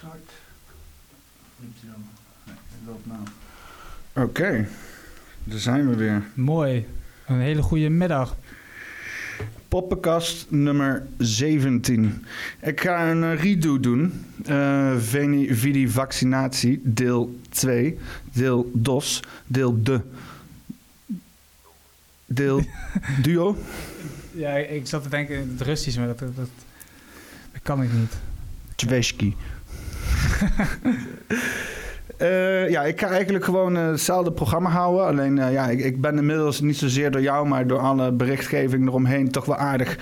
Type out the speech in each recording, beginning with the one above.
Start. Nee, nou. Oké, daar zijn we weer. Mooi. Een hele goede middag. Poppenkast nummer 17. Ik ga een eh, redo doen. Eh Veni Vidi Vaccinatie, deel 2. Deel DOS, deel de. Deel duo. Ja, ik zat te denken in het Russisch, maar dat, dat, dat, dat kan ik niet. Tveski. Eh, ja, ik ga eigenlijk gewoon eh, hetzelfde programma houden. Alleen, eh, ja, ik, ik ben inmiddels niet zozeer door jou, maar door alle berichtgeving eromheen toch wel aardig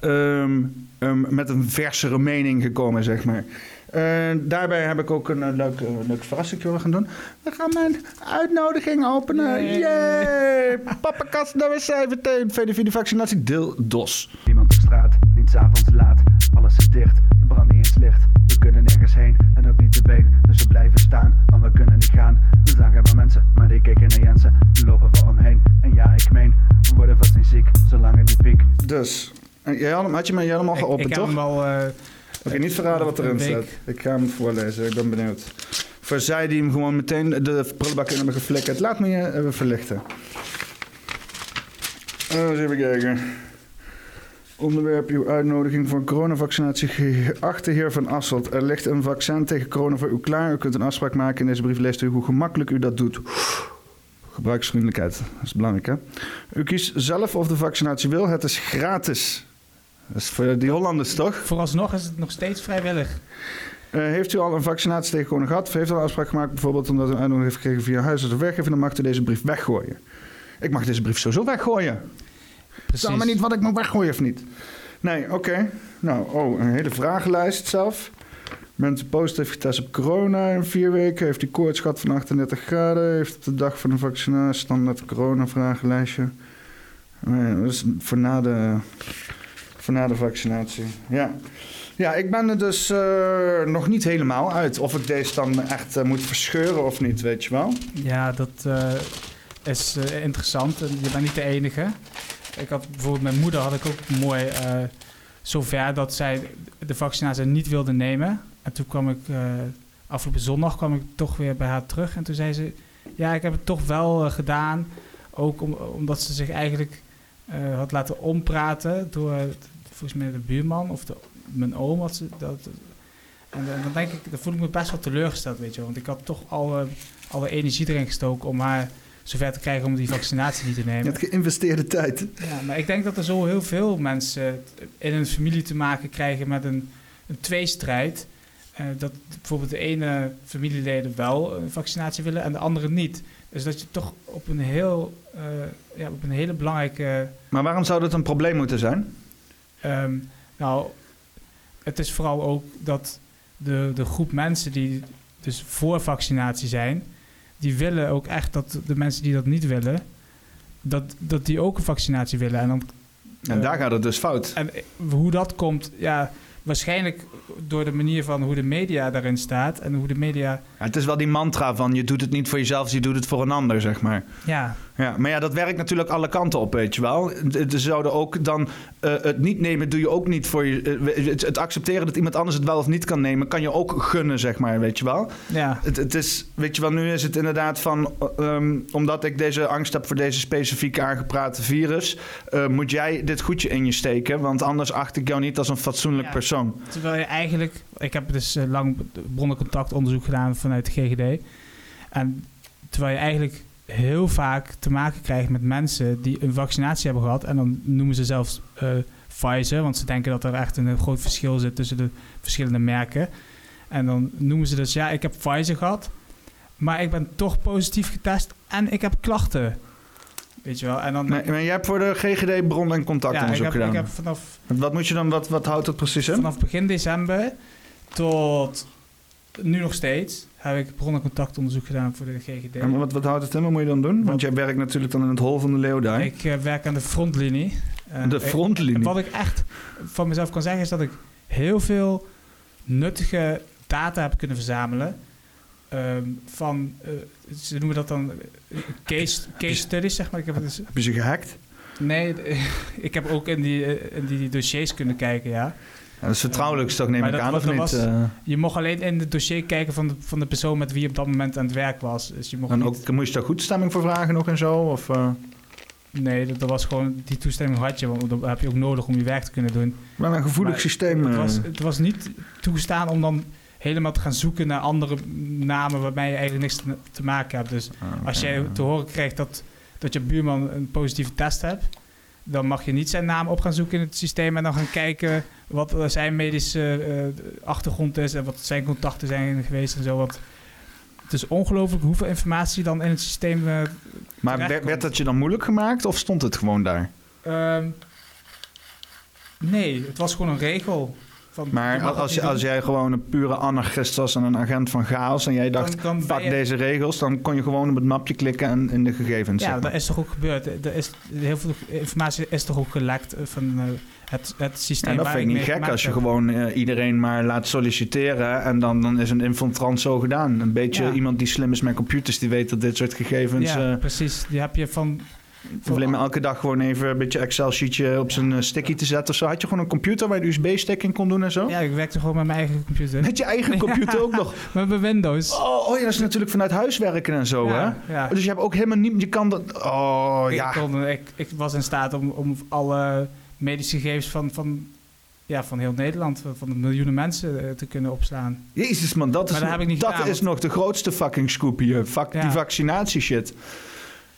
ehm, ehm, met een versere mening gekomen, zeg maar. Eh, daarbij heb ik ook een leuk, leuk verrassing willen gaan doen. We gaan mijn uitnodiging openen. Yay. Yay! Pappenkast nummer 17. VDV vaccinatie deel DOS. Niemand op straat, niet s'avonds laat. Alles is dicht, de brand niet eens licht. We kunnen nergens heen en ook niet te been. Dus we blijven staan, want we kunnen niet gaan. We zagen wel mensen, maar die keken naar Jensen. Lopen we omheen. En ja, ik meen, we worden vast niet ziek, zolang het niet piek. Dus, eh, jij had, had je mij helemaal geopend, ik heb toch? hem al... eh, Oké, niet verraden wat erin staat. Ik ga hem voorlezen, ik ben benieuwd. Voor zij die hem gewoon meteen de prullenbak in hebben geflikkerd. Laat me je even verlichten. Oh, eens even kijken. Onderwerp uw uitnodiging voor een coronavaccinatie. Geachte heer Van Asselt, er ligt een vaccin tegen corona voor u klaar. U kunt een afspraak maken in deze brief. Leest u hoe gemakkelijk u dat doet. Gebruiksvriendelijkheid, dat is belangrijk hè. U kiest zelf of de vaccinatie wil. Het is gratis. Dat is voor die Hollanders toch? vooralsnog is het nog steeds vrijwillig. Eh, heeft u al een vaccinatie tegen corona gehad? Of heeft u al een afspraak gemaakt, bijvoorbeeld omdat u een uitnodiging heeft gekregen via huis of werkgever? Dan mag u deze brief weggooien. Ik mag deze brief sowieso weggooien. Precies. Maar niet wat ik moet weggooien of niet. Nee, oké. Nou, oh, een hele vragenlijst zelf. Mensen post heeft getest op corona in vier weken. Heeft die koorts gehad van 38 graden. Heeft op de dag van de vaccinatie standaard corona vragenlijstje. Nee, dat is voor na de, voor na de vaccinatie. Ja. Ja, ik ben er dus eh, nog niet helemaal uit. Of ik deze dan echt eh, moet verscheuren of niet, weet je wel. Ja, dat eh, is interessant. Je bent niet de enige. Ik had bijvoorbeeld mijn moeder had ik ook mooi eh, zover dat zij de vaccinatie niet wilde nemen. En toen kwam ik eh, afgelopen zondag kwam ik toch weer bij haar terug. En toen zei ze: Ja, ik heb het toch wel eh, gedaan. Ook om, omdat ze zich eigenlijk had laten ompraten door volgens mij de buurman of de, mijn oom. Had ze, dat, en dan denk ik, dan voel ik me best wel teleurgesteld, weet je. Want ik had toch alle, alle energie erin gestoken om haar zover te krijgen om die vaccinatie niet te Je nemen. hebt geïnvesteerde tijd. Ja, maar ik denk dat er zo heel veel mensen in een familie te maken krijgen met een, een tweestrijd. Eh, dat bijvoorbeeld de ene familieleden wel een vaccinatie willen en de andere niet. Dus dat je toch op een heel, eh, ja, op een hele belangrijke Maar waarom zou dat een probleem moeten zijn? Ehm, nou, het is vooral ook dat de, de groep mensen die dus voor vaccinatie zijn, die willen ook echt dat de mensen die dat niet willen, dat, dat die ook een vaccinatie willen. En, dan, En eh, daar gaat het dus fout. en eh, hoe dat komt, ja, waarschijnlijk door de manier van hoe de media daarin staat en hoe de media, Ja, het is wel die mantra van je doet het niet voor jezelf, je doet het voor een ander, zeg maar. ja, Ja, maar ja, dat werkt natuurlijk alle kanten op, weet je wel. Ze zouden ook dan eh, het niet nemen, doe je ook niet voor je. eh, het, het accepteren dat iemand anders het wel of niet kan nemen, kan je ook gunnen, zeg maar, weet je wel. ja, Het, het is, weet je wel, nu is het inderdaad van, eh, ehm, omdat ik deze angst heb voor deze specifieke aangeprate virus, moet jij dit goedje in je steken, want anders acht ik jou niet als een fatsoenlijk Ja. persoon. Terwijl je eigenlijk, ik heb dus lang bronnencontactonderzoek gedaan vanuit de GGD. En terwijl je eigenlijk heel vaak te maken krijgt met mensen die een vaccinatie hebben gehad. En dan noemen ze zelfs eh, Pfizer, want ze denken dat er echt een groot verschil zit tussen de verschillende merken. En dan noemen ze dus, ja, ik heb Pfizer gehad, maar ik ben toch positief getest en ik heb klachten. Weet je wel? En dan, maar jij hebt voor de GGD bron- en ja, ik contactonderzoek heb, gedaan. ik heb vanaf Wat moet je dan, wat, wat houdt dat precies in? Vanaf begin december tot nu nog steeds heb ik bronnencontactonderzoek gedaan voor de GGD. En wat, wat houdt het in? Wat moet je dan doen? Want jij werkt natuurlijk dan in het hol van de leeuw daar. Ik eh, werk aan de frontlinie. En de ik- frontlinie. wat ik echt van mezelf kan zeggen is dat ik heel veel nuttige data heb kunnen verzamelen. ehm, van, eh, ze noemen dat dan eh, case, case studies, zeg maar. Ik heb het dus, Heb je ze gehackt? nee, ik heb ook in die, eh, in die dossiers kunnen kijken, ja. Dat is vertrouwelijk, toch neem maar ik aan, of niet? was- Eh, Je mocht alleen in het dossier kijken van de, van de persoon met wie je op dat moment aan het werk was. Dus je mocht en niet... ook, moest je daar goedstemming voor vragen nog en zo? Of, eh, Nee, dat, dat was gewoon... Die toestemming had je, want dat heb je ook nodig om je werk te kunnen doen. wel een gevoelig Maar systeem. Het eh. was, het was niet toegestaan om dan helemaal te gaan zoeken naar andere namen waarmee je eigenlijk niks te, te maken hebt. Dus Ah, als jij te horen krijgt dat, dat je buurman een positieve test hebt, dan mag je niet zijn naam op gaan zoeken in het systeem en dan gaan kijken wat zijn medische eh, achtergrond is en wat zijn contacten zijn geweest en zo. Want het is ongelooflijk hoeveel informatie dan in het systeem. eh, Maar werd, werd dat je dan moeilijk gemaakt of stond het gewoon daar? ehm, nee, het was gewoon een regel. Van, Maar als, als jij gewoon een pure anarchist was en een agent van chaos en jij dacht, Dan- dan ben pak je- deze regels, dan kon je gewoon op het mapje klikken en in de gegevens. Ja, zeg maar. dat is toch ook gebeurd. Er is, heel veel informatie is toch ook gelekt eh, van eh, het, het systeem. En dat vind ik niet gek als je heb. gewoon eh, iedereen maar laat solliciteren en dan, dan is een infiltrant zo gedaan. Een beetje Ja. iemand die slim is met computers, die weet dat dit soort gegevens... Ja, eh precies. Die heb je van... alleen maar elke dag gewoon even een beetje Excel-sheetje op zijn eh, sticky te zetten of zo. Had je gewoon een computer waar je USB-stick in kon doen en zo? Ja, ik werkte gewoon met mijn eigen computer. Met je eigen computer ook nog. Met mijn Windows. Oh, oh ja, dat is natuurlijk vanuit huis werken en zo, hè? ja. Dus je hebt ook helemaal niet... Je kan dat... Oh, ik, ja. kon, ik, ik was in staat om, om alle medische gegevens van, van, ja, van heel Nederland, van, de miljoenen mensen eh, te kunnen opslaan. Jezus man, dat is, dat gedaan, is nog de grootste fucking scoop hier. Fuck Ja. die vaccinatie-shit.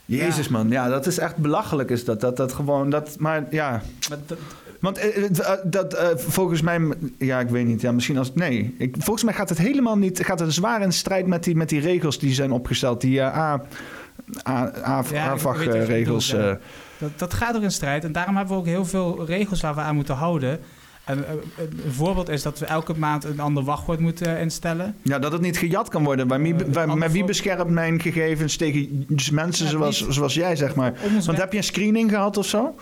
Jezus Ja. man, ja, dat is echt belachelijk is dat. Dat, dat gewoon, dat, maar ja... Maar dat- Want eh, eh, dat, volgens mij, ja, ik weet niet. Ja, misschien als nee. Ik, volgens mij gaat het helemaal niet. Gaat het zwaar in strijd met die, met die regels die zijn opgesteld. Die eh, A, AVAG-regels. ja. eh. Dat, dat gaat ook in strijd. En daarom hebben we ook heel veel regels waar we aan moeten houden. En, eh, een voorbeeld is dat we elke maand een ander wachtwoord moeten instellen. ja, dat het niet gejat kan worden. Wie- Eh, maar wie beschermt mijn gegevens tegen mensen Ja, zoals, niet. zoals jij, zeg maar? Want werk, heb je een screening gehad of zo?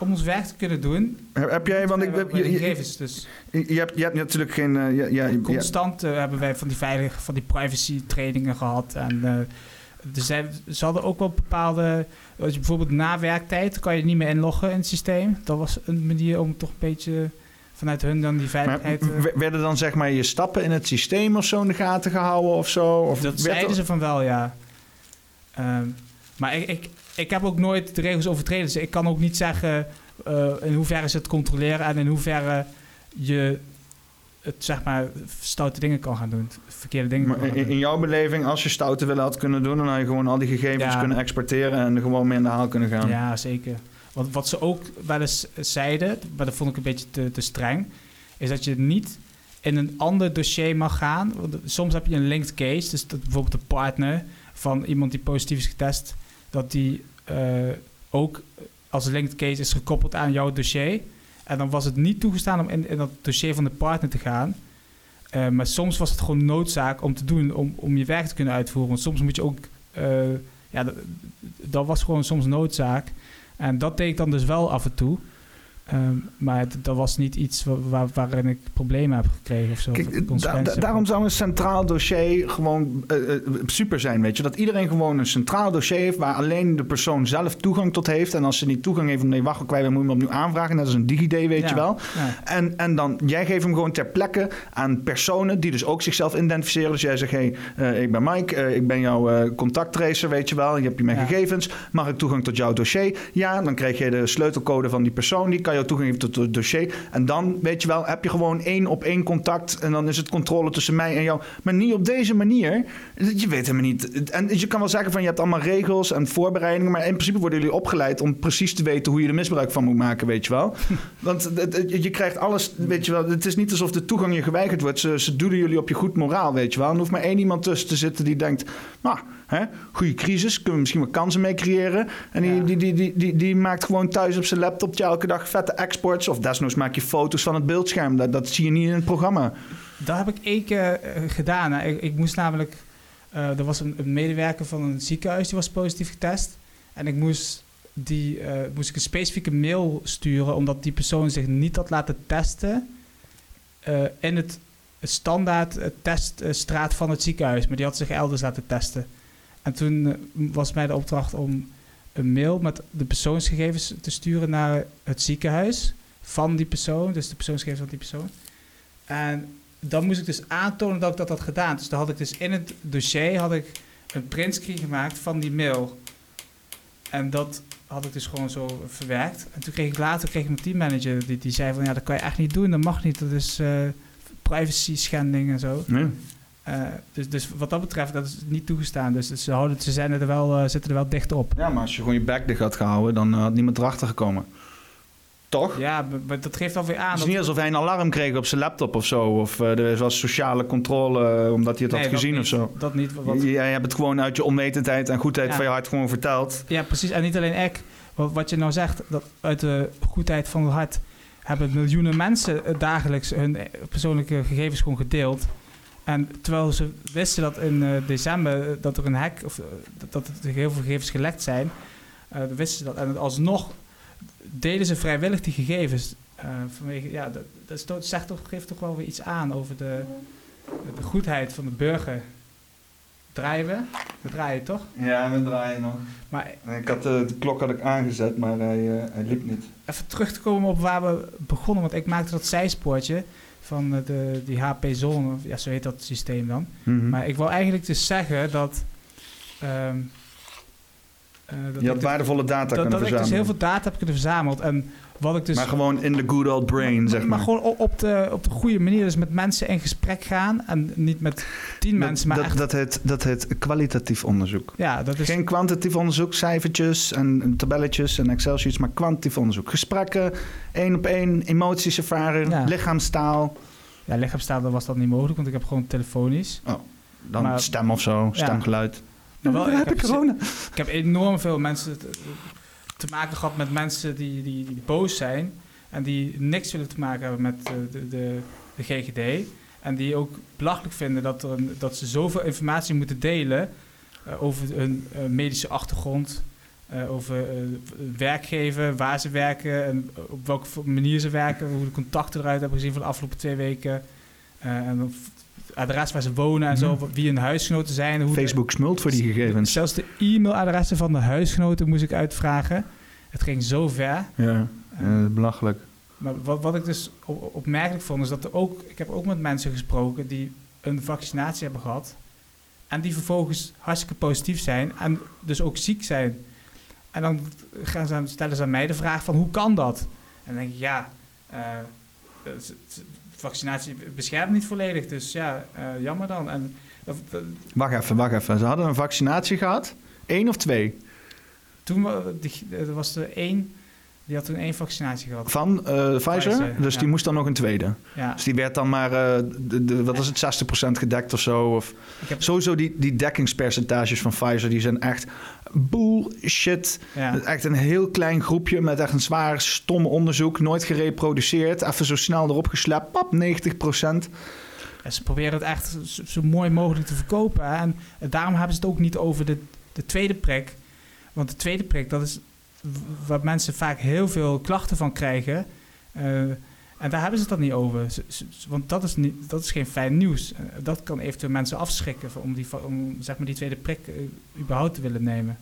om ons werk te kunnen doen. Heb heb jij, want ik, we je, gegevens dus. je hebt, je hebt natuurlijk geen... ja, Constant hebben wij van die veilige, van die privacy trainingen gehad. En eh, er ze hadden ook wel bepaalde. Als je bijvoorbeeld na werktijd kan je niet meer inloggen in het systeem. Dat was een manier om toch een beetje vanuit hun dan die veiligheid. eh, werden dan zeg maar je stappen in het systeem of zo in de gaten gehouden of zo? Of dat zeiden er- ze van wel, ja. Ehm, maar ik, ik, ik heb ook nooit de regels overtreden. Dus ik kan ook niet zeggen eh, in hoeverre ze het controleren en in hoeverre je het zeg maar stoute dingen kan gaan doen. Verkeerde dingen Maar in, jouw beleving, als je stoute willen had kunnen doen, dan had je gewoon al die gegevens Ja. kunnen exporteren en er gewoon mee in de haal kunnen gaan. Ja, zeker. Want wat ze ook wel eens zeiden, maar dat vond ik een beetje te, te streng, is dat je niet in een ander dossier mag gaan. Want soms heb je een linked case, dus dat bijvoorbeeld de partner van iemand die positief is getest, dat die eh, ook als linked case is gekoppeld aan jouw dossier. En dan was het niet toegestaan om in, in dat dossier van de partner te gaan. Eh, maar soms was het gewoon noodzaak om te doen, om, om je werk te kunnen uitvoeren. Want soms moet je ook, eh, ja, dat, dat was gewoon soms noodzaak. En dat deed ik dan dus wel af en toe. Ehm, maar d- dat was niet iets wa- waar, waarin ik problemen heb gekregen of zo. Kijk, of da- consequenties da- heb daarom zou een centraal dossier gewoon eh, eh, super zijn, weet je. Dat iedereen gewoon een centraal dossier heeft waar alleen de persoon zelf toegang tot heeft. En als ze niet toegang heeft, nee, wacht, wij moeten hem opnieuw aanvragen. Net als een DigiD, weet Ja, je wel. ja. En, en dan, jij geeft hem gewoon ter plekke aan personen die dus ook zichzelf identificeren. Dus jij zegt, hé, hey, eh, ik ben Mike, eh, ik ben jouw eh, contacttracer, weet je wel. Je hebt je mijn Ja. gegevens. Mag ik toegang tot jouw dossier? Ja, dan krijg je de sleutelcode van die persoon. Die kan jou toegang geven tot het dossier. En dan, weet je wel, heb je gewoon één op één contact. En dan is het controle tussen mij en jou. Maar niet op deze manier. Je weet helemaal niet. En je kan wel zeggen van, je hebt allemaal regels en voorbereidingen. Maar in principe worden jullie opgeleid om precies te weten hoe je er misbruik van moet maken, weet je wel. Want je krijgt alles, weet je wel. Het is niet alsof de toegang je geweigerd wordt. Ze, ze doelen jullie op je goed moraal, weet je wel. En er hoeft maar één iemand tussen te zitten die denkt... Nou, hè, goede crisis, kunnen we misschien wel kansen mee creëren. En die, Ja. die, die, die, die, die maakt gewoon thuis op zijn laptop elke dag vette exports. Of desnoods maak je foto's van het beeldscherm. Dat, dat zie je niet in het programma. Dat heb ik één keer eh, gedaan. hè. Ik, ik moest namelijk... eh, er was een, een medewerker van een ziekenhuis die was positief getest. En ik moest, die, eh, moest ik een specifieke mail sturen... omdat die persoon zich niet had laten testen... in het standaard teststraat van het ziekenhuis. Maar die had zich elders laten testen. En toen eh, was mij de opdracht om een mail met de persoonsgegevens te sturen naar het ziekenhuis van die persoon, dus de persoonsgegevens van die persoon. En dan moest ik dus aantonen dat ik dat had gedaan. Dus dan had ik dus in het dossier had ik een printscreen gemaakt van die mail. En dat had ik dus gewoon zo verwerkt. En toen kreeg ik later kreeg ik mijn teammanager, die, die zei van ja, dat kan je echt niet doen, dat mag niet, dat is eh, privacy schending en zo. Ja. Eh, dus, dus wat dat betreft, dat is niet toegestaan. Dus, ze, houden, ze zijn er wel, eh, zitten er wel dicht op. ja, maar als je gewoon je bek dicht had gehouden, dan had niemand erachter gekomen. Toch? Ja, maar, dat geeft alweer aan. Het is niet alsof hij een alarm kreeg op zijn laptop of zo. Of eh, er was sociale controle eh, omdat hij het Nee, had gezien niet. of zo. Dat niet. Wat, Jij hebt het gewoon uit je onwetendheid en goedheid Ja. van je hart gewoon verteld. Ja, precies. En niet alleen ik. Wat, wat je nou zegt, dat uit de goedheid van het hart hebben miljoenen mensen eh, dagelijks hun eh, persoonlijke gegevens gewoon gedeeld. En terwijl ze wisten dat in eh, december eh, dat er een hack of eh, dat- er heel veel gegevens gelekt zijn, wisten ze dat. En alsnog deden ze vrijwillig die gegevens. vanwege, ja, dat, dat zegt toch, geeft toch wel weer iets aan over de, de goedheid van de burger. Draaien we? We draaien toch? Ja, we draaien nog. Maar Ik had, de klok had ik aangezet, maar hij, hij liep niet. even terug te komen op waar we begonnen. Want ik maakte dat zijspoortje van de, die HP Zone. of Ja, zo heet dat systeem dan. Mhm. Maar ik wil eigenlijk dus zeggen dat... ehm, eh, dat je had waardevolle data dat, kunnen dat ik dus verzamelen. heel veel data heb kunnen verzameld. En wat ik dus... maar gewoon in de good old brain, zeg maar. Maar gewoon op- de, op de goede manier. Dus met mensen in gesprek gaan. En niet met tien dat, mensen, maar dat, echt... dat, heet, dat heet kwalitatief onderzoek. ja, dat is... Geen kwantitatief onderzoek, cijfertjes en tabelletjes en Excel-sheets, maar kwantitatief onderzoek. Gesprekken, één op één, emoties ervaren, Ja. lichaamstaal, Ja, lichaamstaal was dat niet mogelijk, want ik heb gewoon telefonisch. dan Maar- stem of zo, Ja. stemgeluid. Maar wel, Ja, ik heb ik heb- corona? Ik heb enorm veel mensen te, maken gehad met mensen die, die, die boos zijn en die niks willen te maken hebben met eh, de, de, de GGD. En die ook belachelijk vinden dat, er dat ze zoveel informatie moeten delen eh, over hun eh, medische achtergrond, over werkgever, waar ze werken en op welke manier ze werken, hoe de contacten eruit hebben gezien van de afgelopen twee weken. en adres waar ze wonen en zo, Mhm. wie hun huisgenoten zijn. Hoe Facebook smult voor die gegevens. Zelfs de e-mailadressen van de huisgenoten moest ik uitvragen. Het ging zo ver. Ja, belachelijk. Maar wat, wat ik dus op- opmerkelijk vond, is dat er ook... Ik heb ook met mensen gesproken die een vaccinatie hebben gehad. En die vervolgens hartstikke positief zijn. En dus ook ziek zijn. En dan gaan ze, stellen ze aan mij de vraag van, hoe kan dat? En dan denk ik, ja... eh, vaccinatie beschermt niet volledig. Dus ja, eh, jammer dan. En dat- Wacht even, wacht even. Ze hadden een vaccinatie gehad? Eén of twee? Toen was er één, die had toen één vaccinatie gehad. Van eh, Pfizer? Pfizer, dus ja. die moest dan nog een tweede. Ja, Dus die werd dan maar, eh, de, de- wat was het, 60% gedekt of zo? Of, heb, sowieso die, die dekkingspercentages van Pfizer, die zijn echt bullshit. ja, Echt een heel klein groepje met echt een zwaar, stom onderzoek. Nooit gereproduceerd. Even zo snel erop geslept. Pap, 90%. en ze proberen het echt zo, zo mooi mogelijk te verkopen. hè. En daarom hebben ze het ook niet over de, de tweede prik. Want de tweede prik, dat is waar mensen vaak heel veel klachten van krijgen. Eh, en daar hebben ze het dan niet over. Want dat is, niet, dat is geen fijn nieuws. Eh, dat kan eventueel mensen afschrikken om, die, om zeg maar, die tweede prik eh, überhaupt te willen nemen.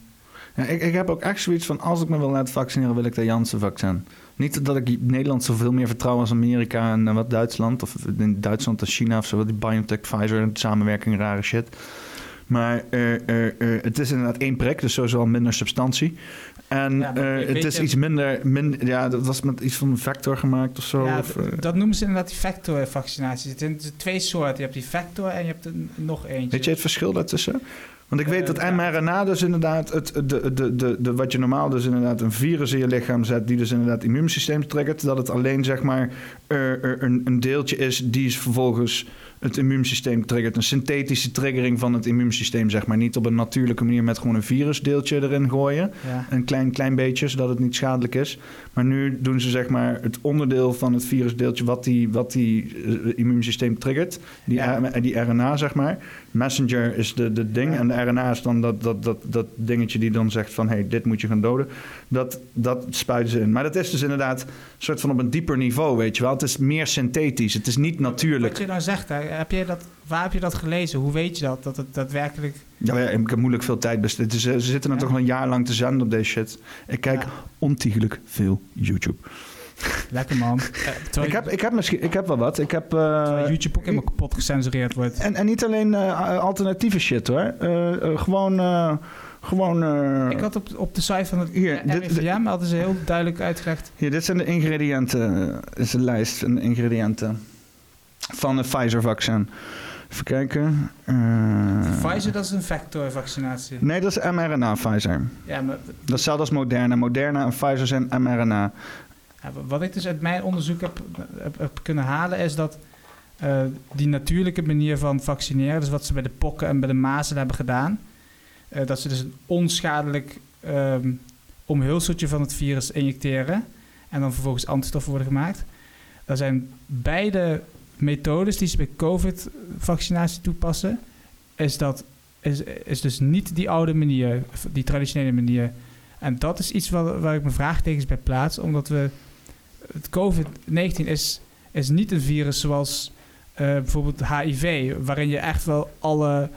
Ik, ik heb ook echt zoiets van, als ik me wil laten vaccineren, wil ik de Janssen-vaccin. Niet dat ik Nederland zoveel meer vertrouw als Amerika en wat Duitsland. Of in Duitsland en China of zo. Die BioNTech, Pfizer en samenwerking, rare shit. Maar het is inderdaad één prik, dus sowieso al minder substantie. En Ja, eh, weet het is iets minder, minder... Ja, dat was met iets van een vector gemaakt of zo. Ja, of, eh, dat noemen ze inderdaad die vectorvaccinaties. Het zijn er twee soorten. Je hebt die vector en je hebt er nog eentje. Weet je het verschil daartussen? Want ik weet Eh, dat ja. mRNA dus inderdaad, het, de, de, de, de, wat je normaal dus inderdaad een virus in je lichaam zet, die dus inderdaad het immuunsysteem triggert, dat het alleen zeg maar een, een deeltje is die is vervolgens het immuunsysteem triggert. Een synthetische triggering van het immuunsysteem, zeg maar. Niet op een natuurlijke manier met gewoon een virusdeeltje erin gooien. Ja. Een klein, klein beetje, zodat het niet schadelijk is. Maar nu doen ze zeg maar het onderdeel van het virusdeeltje wat die, wat die eh, immuunsysteem triggert. Die, Ja. R- die RNA, zeg maar. Messenger is de, de ding en de RNA is dan dat, dat, dat, dat dingetje die dan zegt van... hé, hey, dit moet je gaan doden. Dat, dat spuiten ze in. Maar dat is dus inderdaad een soort van op een dieper niveau, weet je wel. Het is meer synthetisch. Het is niet natuurlijk. Wat je nou zegt, hè, heb je dat, waar heb je dat gelezen? Hoe weet je dat? Dat het daadwerkelijk... Ja, ja, ik heb moeilijk veel tijd besteed. Dus, eh, ze zitten er Ja. toch al een jaar lang te zenden op deze shit. Ik kijk Ja. ontiegelijk veel YouTube. Lekker man. Eh, Ik heb, ik heb misschien, ik heb wel wat. Ik heb, eh, terwijl YouTube ook helemaal kapot gecensureerd wordt. en, en niet alleen eh, alternatieve shit hoor. Gewoon, eh, gewoon. eh, Ik had op, op de site van het Hier, dit- RIVM hadden ze heel duidelijk uitgelegd. Hier, dit zijn de ingrediënten. Dit is een lijst van de ingrediënten van het Pfizer-vaccin. Even kijken. Eh, Pfizer, dat is een vectorvaccinatie. Nee, dat is mRNA Pfizer. Ja, maar Dat is hetzelfde als Moderna. Moderna en Pfizer zijn mRNA. Wat ik dus uit mijn onderzoek heb, kunnen halen, is dat eh, die natuurlijke manier van vaccineren, dus wat ze bij de pokken en bij de mazen hebben gedaan, eh, dat ze dus een onschadelijk ehm omhulseltje van het virus injecteren en dan vervolgens antistoffen worden gemaakt. Dat zijn beide methodes die ze bij COVID-vaccinatie toepassen, is, dat, is, is dus niet die oude manier, die traditionele manier. En dat is iets waar, waar ik mijn vraagtekens bij plaats, omdat we het COVID-19 is, is niet een virus zoals eh, bijvoorbeeld HIV, waarin je echt wel alle,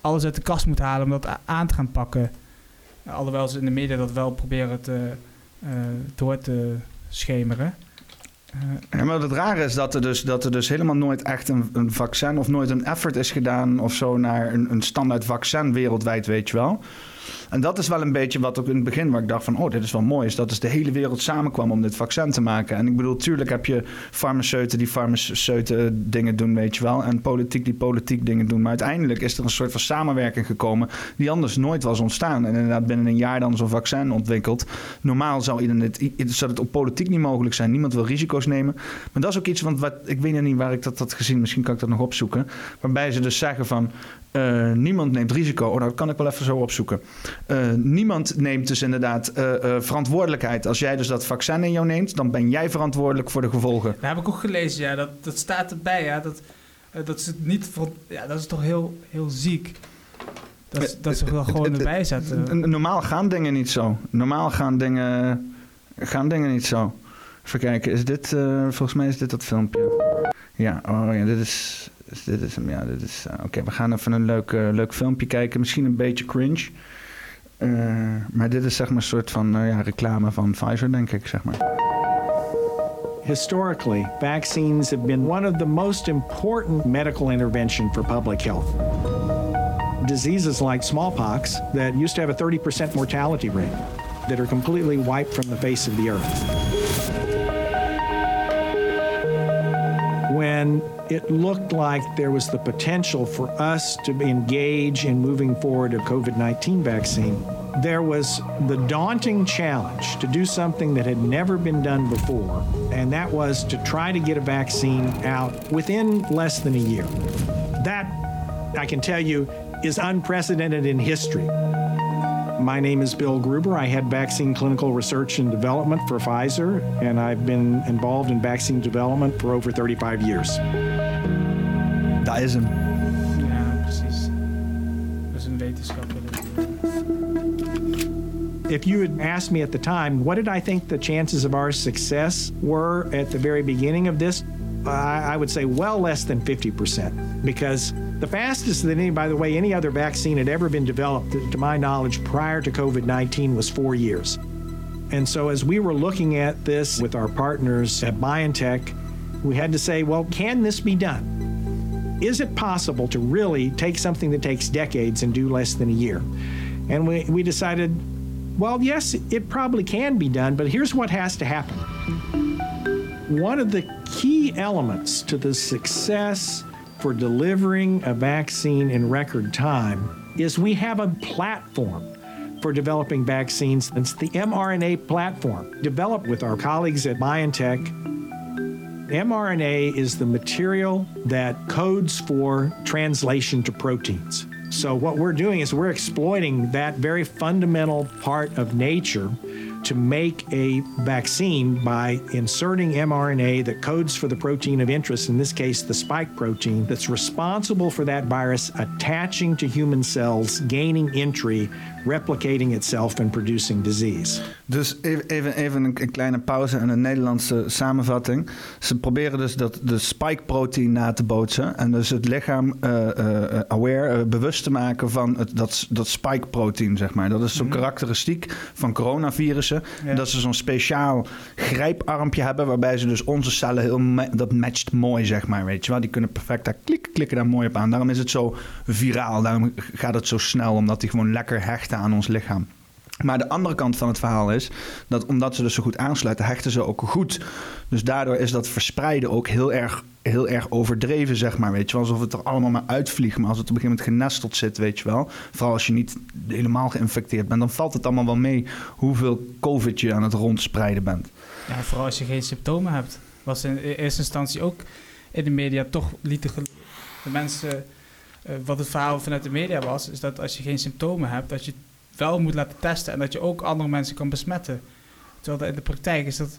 alles uit de kast moet halen om dat aan te gaan pakken. Alhoewel ze in de media dat wel proberen te, eh, door te schemeren. Eh, Ja, maar het rare is dat er dus, dat er dus helemaal nooit echt een, een vaccin of nooit een effort is gedaan of zo naar een, een standaard vaccin wereldwijd, weet je wel. En dat is wel een beetje wat ook in het begin waar ik dacht van, oh, dit is wel mooi, is dat dus de hele wereld samenkwam om dit vaccin te maken. En ik bedoel, tuurlijk heb je farmaceuten die farmaceuten dingen doen, weet je wel, en politiek die politiek dingen doen. Maar uiteindelijk is er een soort van samenwerking gekomen die anders nooit was ontstaan. En inderdaad binnen een jaar dan zo'n vaccin ontwikkeld. Normaal zou, zou het op politiek niet mogelijk zijn. Niemand wil risico's nemen. Maar dat is ook iets, want wat, ik weet niet waar ik dat had gezien, misschien kan ik dat nog opzoeken. Waarbij ze dus zeggen van, eh, niemand neemt risico. Oh, dat kan ik wel even zo opzoeken. Eh, niemand neemt dus inderdaad eh, eh, verantwoordelijkheid. Als jij dus dat vaccin in jou neemt, dan ben jij verantwoordelijk voor de gevolgen. daar heb ik ook gelezen, ja, dat, dat staat erbij, ja, dat, dat is het niet ja, dat is toch heel, heel ziek. Dat, dat ze er gewoon erbij zetten. Normaal gaan dingen niet zo. Normaal gaan dingen, gaan dingen niet zo. Even kijken, is dit, volgens mij is dit dat filmpje. Ja, oh ja, dit is, dit is hem. Ja, dit is, oké, we gaan even een leuk, leuk filmpje kijken. Misschien een beetje cringe. Eh, maar dit is zeg maar een soort van eh, ja, reclame van Pfizer, denk ik, zeg maar. Historically, vaccines have been one of the most important medical intervention for public health. Diseases like smallpox that used to have a 30% mortality rate that are completely wiped from the face of the earth. When it looked like there was the potential for us to engage in moving forward a COVID 19 vaccine, there was the daunting challenge to do something that had never been done before, and that was to try to get a vaccine out within less than a year. That, I can tell you, is unprecedented in history. My name is Bill Gruber. I head vaccine clinical research and development for Pfizer, and I've been involved in vaccine development for over 35 years. Daar is hem. Ja, precies. Dat is een wetenschapper. If you had asked me at the time, what did I think the chances of our success were at the very beginning of this, I, I would say well less than 50%. Because the fastest that any, by the way, any other vaccine had ever been developed, to, to my knowledge, prior to COVID 19 was four years. And so as we were looking at this with our partners at BioNTech, we had to say, well, can this be done? Is it possible to really take something that takes decades and do less than a year? And we, we decided, well, yes, it probably can be done, but here's what has to happen. One of the key elements to the success for delivering a vaccine in record time is we have a platform for developing vaccines. It's the mRNA platform developed with our colleagues at BioNTech mRNA is the material that codes for translation to proteins. So, what we're doing is we're exploiting that very fundamental part of nature to make a vaccine by inserting mRNA that codes for the protein of interest, in this case, the spike protein, that's responsible for that virus attaching to human cells, gaining entry, replicating itself, and producing disease. Dus even, even, even een, kleine pauze en een Nederlandse samenvatting. Ze proberen dus dat de spike-protein na te bootsen. En dus het lichaam eh, eh, aware, eh, bewust te maken van het, dat, dat spike-protein, zeg maar. Dat is zo'n karakteristiek van coronavirussen. Ja. Dat ze zo'n speciaal grijparmpje hebben, waarbij ze dus onze cellen heel ma- dat matcht mooi, zeg maar, weet je wel. Die kunnen perfect daar klikken, klikken daar mooi op aan. Daarom is het zo viraal, daarom gaat het zo snel, omdat die gewoon lekker hechten aan ons lichaam. Maar de andere kant van het verhaal is dat omdat ze dus zo goed aansluiten, hechten ze ook goed. Dus daardoor is dat verspreiden ook heel erg, heel erg overdreven, zeg maar. Weet je alsof het er allemaal maar uitvliegt. Maar als het op een gegeven moment genesteld zit, weet je wel. Vooral als je niet helemaal geïnfecteerd bent, dan valt het allemaal wel mee hoeveel COVID je aan het rondspreiden bent. Ja, vooral als je geen symptomen hebt. Was in e- eerste instantie ook in de media toch lieten de mensen... eh, wat het verhaal vanuit de media was, is dat als je geen symptomen hebt, dat je wel moet laten testen en dat je ook andere mensen kan besmetten. Terwijl in de praktijk is dat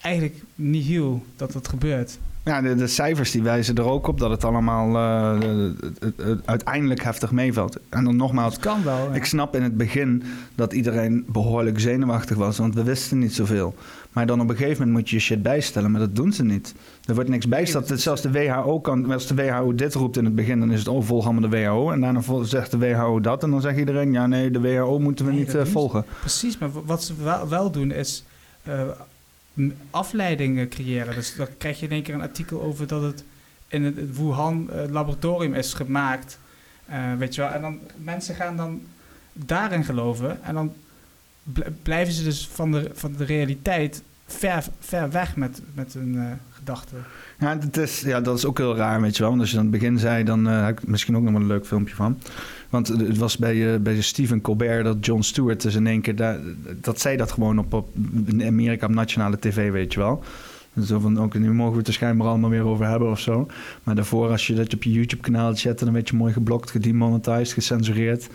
eigenlijk niet heel dat dat gebeurt. Ja, de, de cijfers die wijzen er ook op dat het allemaal eh, uiteindelijk heftig meevalt. En dan nogmaals, Het kan wel. ja. Ik snap in het begin dat iedereen behoorlijk zenuwachtig was, want we wisten niet zoveel. Maar dan op een gegeven moment moet je je shit bijstellen, maar dat doen ze niet. Er wordt niks bijgesteld. Zelfs de WHO kan, als de WHO dit roept in het begin, dan is het oh, volg allemaal de WHO. En daarna zegt de WHO dat en dan zegt iedereen, ja nee, de WHO moeten we Nee, niet eh, volgen. Precies, maar wat ze wel, wel doen is m- afleidingen creëren. Dus dan krijg je in één keer een artikel over dat het in het Wuhan eh, laboratorium is gemaakt. Weet je wel, en dan mensen gaan dan daarin geloven en dan bl- blijven ze dus van de, van de realiteit ver, weg met, met hun eh, gedachten. Ja, het is, ja, dat is ook heel raar, weet je wel. Want als je aan het begin zei, dan eh, heb ik misschien ook nog wel een leuk filmpje van. Want het was bij, eh, bij Stephen Colbert dat Jon Stewart in één keer... dat zei dat gewoon op, op Amerika op nationale tv, weet je wel. Zo van, ook, nu mogen we het er schijnbaar allemaal weer over hebben of zo. Maar daarvoor, als je dat op je YouTube-kanaal zet... dan werd je mooi geblokt, gedemonetized, gecensureerd.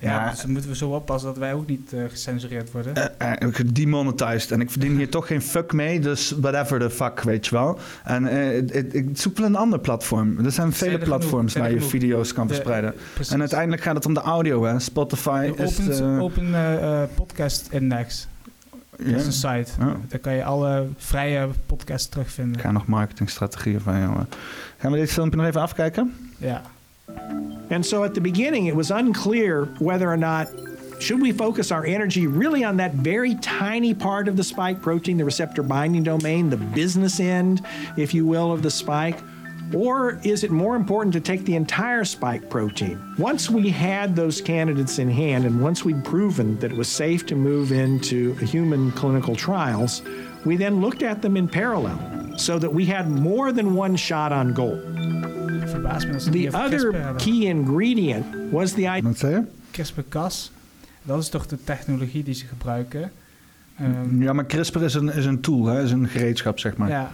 Ja, dus dan moeten we zo oppassen dat wij ook niet eh, gecensureerd worden. Eh, eh, gedemonetized. En ik verdien hier toch geen fuck mee, dus whatever the fuck, weet je wel. En ik- ik- ik zoek wel een ander platform. Er zijn vele genoeg? platforms waar je genoeg? video's kan De- verspreiden. precies. En uiteindelijk gaat het om de audio, hè. Spotify De is... Open, open Podcast Index. ja. Dat is een site. Ja. Daar kan je alle vrije podcasts Ik terugvinden. ga nog marketingstrategieën van jou. eh. Gaan we dit filmpje nog even afkijken? Ja. And so at the beginning, it was unclear whether or not should we focus our energy really on that very tiny part of the spike protein, the receptor binding domain, the business end, if you will, of the spike, or is it more important to take the entire spike protein? Once we had those candidates in hand, and once we'd proven that it was safe to move into human clinical trials, we then looked at them in parallel so that we had more than one shot on goal. Verbaast me dat ze The die other hebben. key ingredient was the idea. Wat zei je? CRISPR-Cas, dat is toch de technologie die ze gebruiken. Ehm, Ja, maar CRISPR is een, is een tool, hè. is een gereedschap, zeg maar. ja,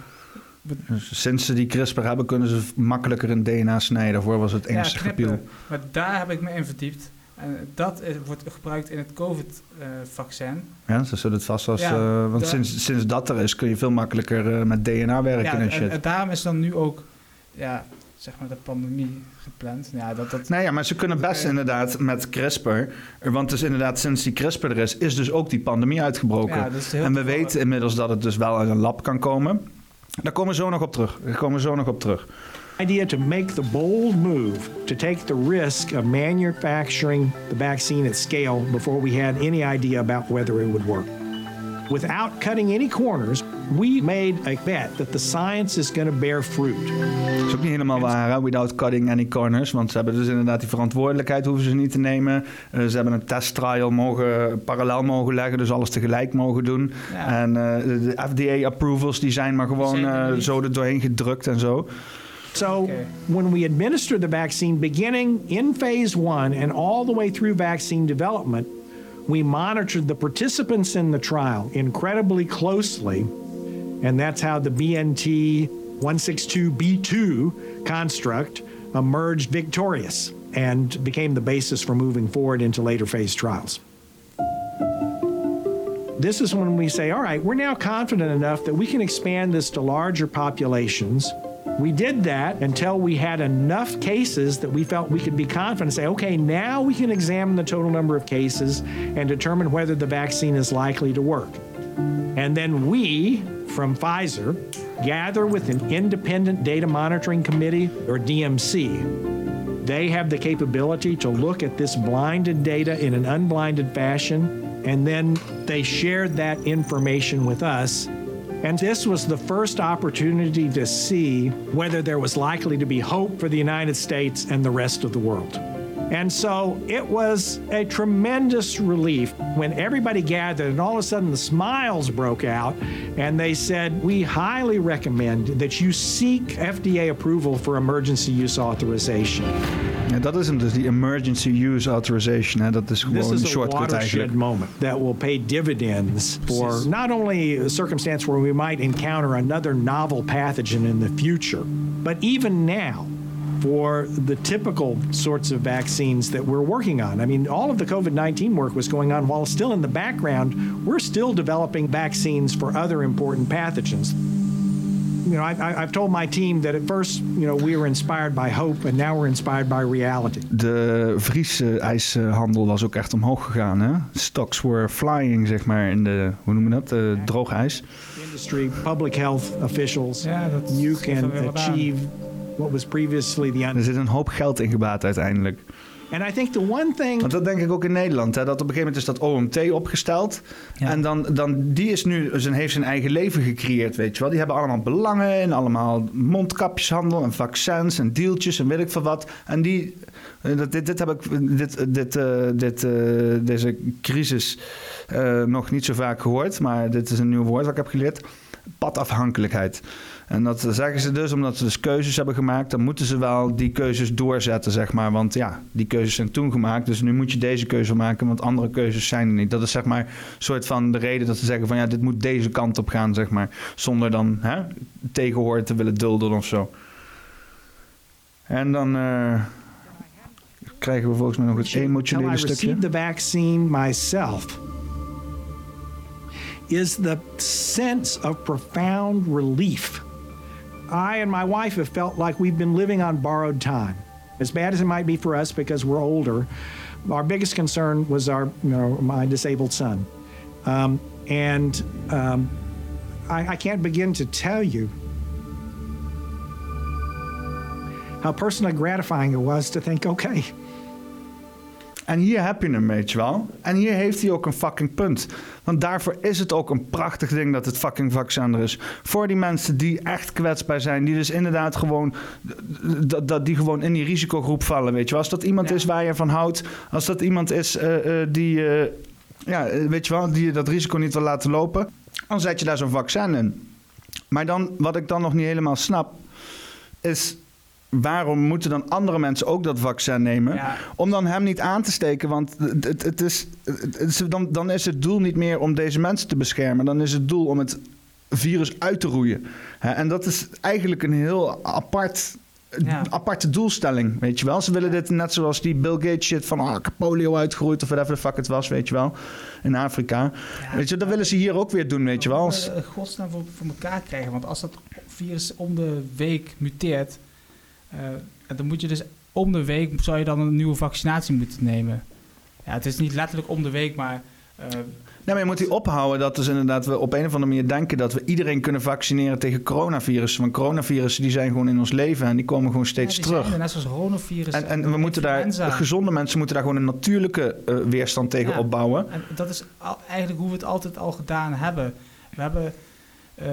Dus sinds ze die CRISPR hebben, kunnen ze makkelijker een DNA snijden. Daarvoor was het ja, Engelse knippen. gepiel. Maar daar heb ik me in verdiept. En dat is- wordt gebruikt in het COVID-vaccin. Ja, ze zullen het vast als... Ja, eh, want sinds, sinds dat er is, kun je veel makkelijker eh, met DNA werken ja, en en, shit. en daarom is dan nu ook ja, zeg maar de pandemie gepland. Ja, dat, dat, Nee, ja, maar ze kunnen best inderdaad met CRISPR. Want dus inderdaad, sinds die CRISPR er is, is dus ook die pandemie uitgebroken. ja, dat is heel en we toevallig. weten inmiddels dat het dus wel uit een lab kan komen. Daar komen we zo nog op terug. Daar komen we zo nog op terug. idea to make the bold move to take the risk of manufacturing the vaccine at scale before we had any idea about whether it would work. Without cutting any corners, we made a bet that the science is going to bear fruit. Dat is ook niet helemaal waar, hè? without cutting any corners. Want ze hebben dus inderdaad die verantwoordelijkheid, hoeven ze niet te nemen. Eh, ze hebben een testtrial mogen, parallel mogen leggen, dus alles tegelijk mogen doen. Ja. En eh, de FDA-approvals die zijn maar gewoon niet. zo er doorheen gedrukt en zo. So, Okay. when we administer the vaccine beginning in phase one and all the way through vaccine development, we monitored the participants in the trial incredibly closely. And that's how the BNT 162B2 construct emerged victorious and became the basis for moving forward into later phase trials. This is when we say, all right, we're now confident enough that we can expand this to larger populations. We did that until we had enough cases that we felt we could be confident and say, okay, now we can examine the total number of cases and determine whether the vaccine is likely to work. And then we, from Pfizer, gather with an independent data monitoring committee, or DMC. They have the capability to look at this blinded data in an unblinded fashion And then they shared that information with us. And this was the first opportunity to see whether there was likely to be hope for the United States and the rest of the world. And so it was a tremendous relief when everybody gathered and all of a sudden the smiles broke out and they said, We highly recommend that you seek FDA approval for emergency use authorization. Ja, dat is hem dus, die emergency use authorization. Hè? Dat is This gewoon een is a shortcut eigenlijk. moment that will pay dividends for not only a circumstance where we might encounter another novel pathogen in the future, but even now for the typical sorts of vaccines that we're working on. I mean, all of the COVID 19 work was going on while still in the background, we're still developing vaccines for other important pathogens. You know, I, I, I've told my team that at first, you know, we were inspired by hope, and now we're inspired by reality. De vriesijshandel was ook echt omhoog gegaan. Hè? Stocks were flying, zeg maar, in de, hoe noemen we dat, de droog ijs. industry, public health officials, Ja, dat you can achieve what was previously the Er zit een hoop geld in gebaat uiteindelijk. And I think the one thing Want dat denk ik ook in Nederland. Hè? Dat op een gegeven moment is dat OMT opgesteld. Ja. En dan, dan, die is nu, zijn, heeft zijn eigen leven gecreëerd, weet je wel. Die hebben allemaal belangen en allemaal mondkapjeshandel en vaccins en deeltjes en weet ik veel wat. En die, eh, dat- dit, dit heb ik, dit, dit, eh, dit, eh, deze crisis eh, nog niet zo vaak gehoord. Maar dit is een nieuw woord wat ik heb geleerd. Padafhankelijkheid. En dat zeggen ze dus omdat ze dus keuzes hebben gemaakt. Dan moeten ze wel die keuzes doorzetten, zeg maar. Want ja, die keuzes zijn toen gemaakt. Dus nu moet je deze keuze maken, want andere keuzes zijn er niet. Dat is zeg maar een soort van de reden dat ze zeggen van... ja, dit moet deze kant op gaan, zeg maar. Zonder dan hè, tegenhoor te willen dulden of zo. En dan eh, krijgen we volgens mij nog het I emotionele stukje. received the vaccine myself is the sense of profound relief. I and my wife have felt like we've been living on borrowed time. As bad as it might be for us because we're older, our biggest concern was our, you know, my disabled son. Um, and um, I, I can't begin to tell you how personally gratifying it was to think, okay, En hier heb je hem, weet je wel. En hier heeft hij ook een fucking punt. Want daarvoor is het ook een prachtig ding dat het fucking vaccin er is. Voor die mensen die echt kwetsbaar zijn. Die dus inderdaad gewoon... Dat, dat die gewoon in die risicogroep vallen, weet je wel. Als dat iemand Ja. is waar je van houdt. Als dat iemand is eh, eh, die... eh, ja, weet je wel, die je dat risico niet wil laten lopen. Dan zet je daar zo'n vaccin in. Maar dan, wat ik dan nog niet helemaal snap... Is... Waarom moeten dan andere mensen ook dat vaccin nemen? Ja. Om dan hem niet aan te steken. Want het, het, is, het is- dan, dan is het doel niet meer om deze mensen te beschermen. Dan is het doel om het virus uit te roeien. En dat is eigenlijk een heel apart, Ja. aparte doelstelling. Weet je wel? Ze willen dit net zoals die Bill Gates shit van ah, polio uitgeroeid of whatever the fuck het was, weet je wel. In Afrika. Ja. Weet je, dat willen ze hier ook weer doen, weet je wel. Als- eh, godsnaam voor, voor elkaar krijgen. Want als dat virus om de week muteert, en dan moet je dus om de week zou je dan een nieuwe vaccinatie moeten nemen. Ja, het is niet letterlijk om de week, maar eh, Nee, maar je moet die ophouden dat dus inderdaad we op een of andere manier denken dat we iedereen kunnen vaccineren tegen coronavirussen. Want coronavirussen die zijn gewoon in ons leven en die komen gewoon steeds ja, terug. er, net zoals rhinovirus. En, en we moeten daar, gezonde mensen moeten daar gewoon een natuurlijke eh, weerstand tegen Ja. opbouwen. En dat is al- eigenlijk hoe we het altijd al gedaan hebben. We hebben, eh,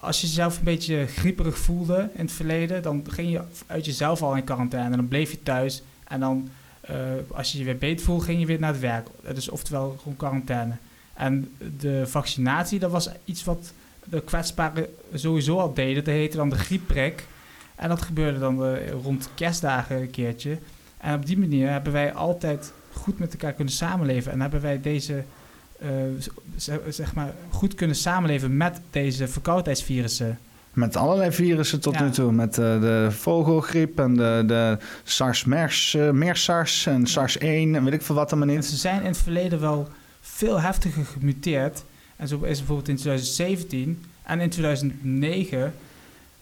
als je jezelf een beetje grieperig voelde in het verleden, dan ging je uit jezelf al in quarantaine. Dan bleef je thuis. En dan, eh, als je je weer beter voelde, ging je weer naar het werk. Dus oftewel gewoon quarantaine. En de vaccinatie, dat was iets wat de kwetsbaren sowieso al deden. Dat heette dan de griepprik. En dat gebeurde dan eh, rond kerstdagen een keertje. En op die manier hebben wij altijd goed met elkaar kunnen samenleven. En hebben wij deze, zeg maar, goed kunnen samenleven met deze verkoudheidsvirussen. Met allerlei virussen tot Ja. nu toe. Met eh, de vogelgriep en de, de SARS-MERS, eh, MERS-SARS en SARS-1 en weet ik veel wat allemaal En niet. ze zijn in het verleden wel veel heftiger gemuteerd. En zo is bijvoorbeeld in 2017 en in 2009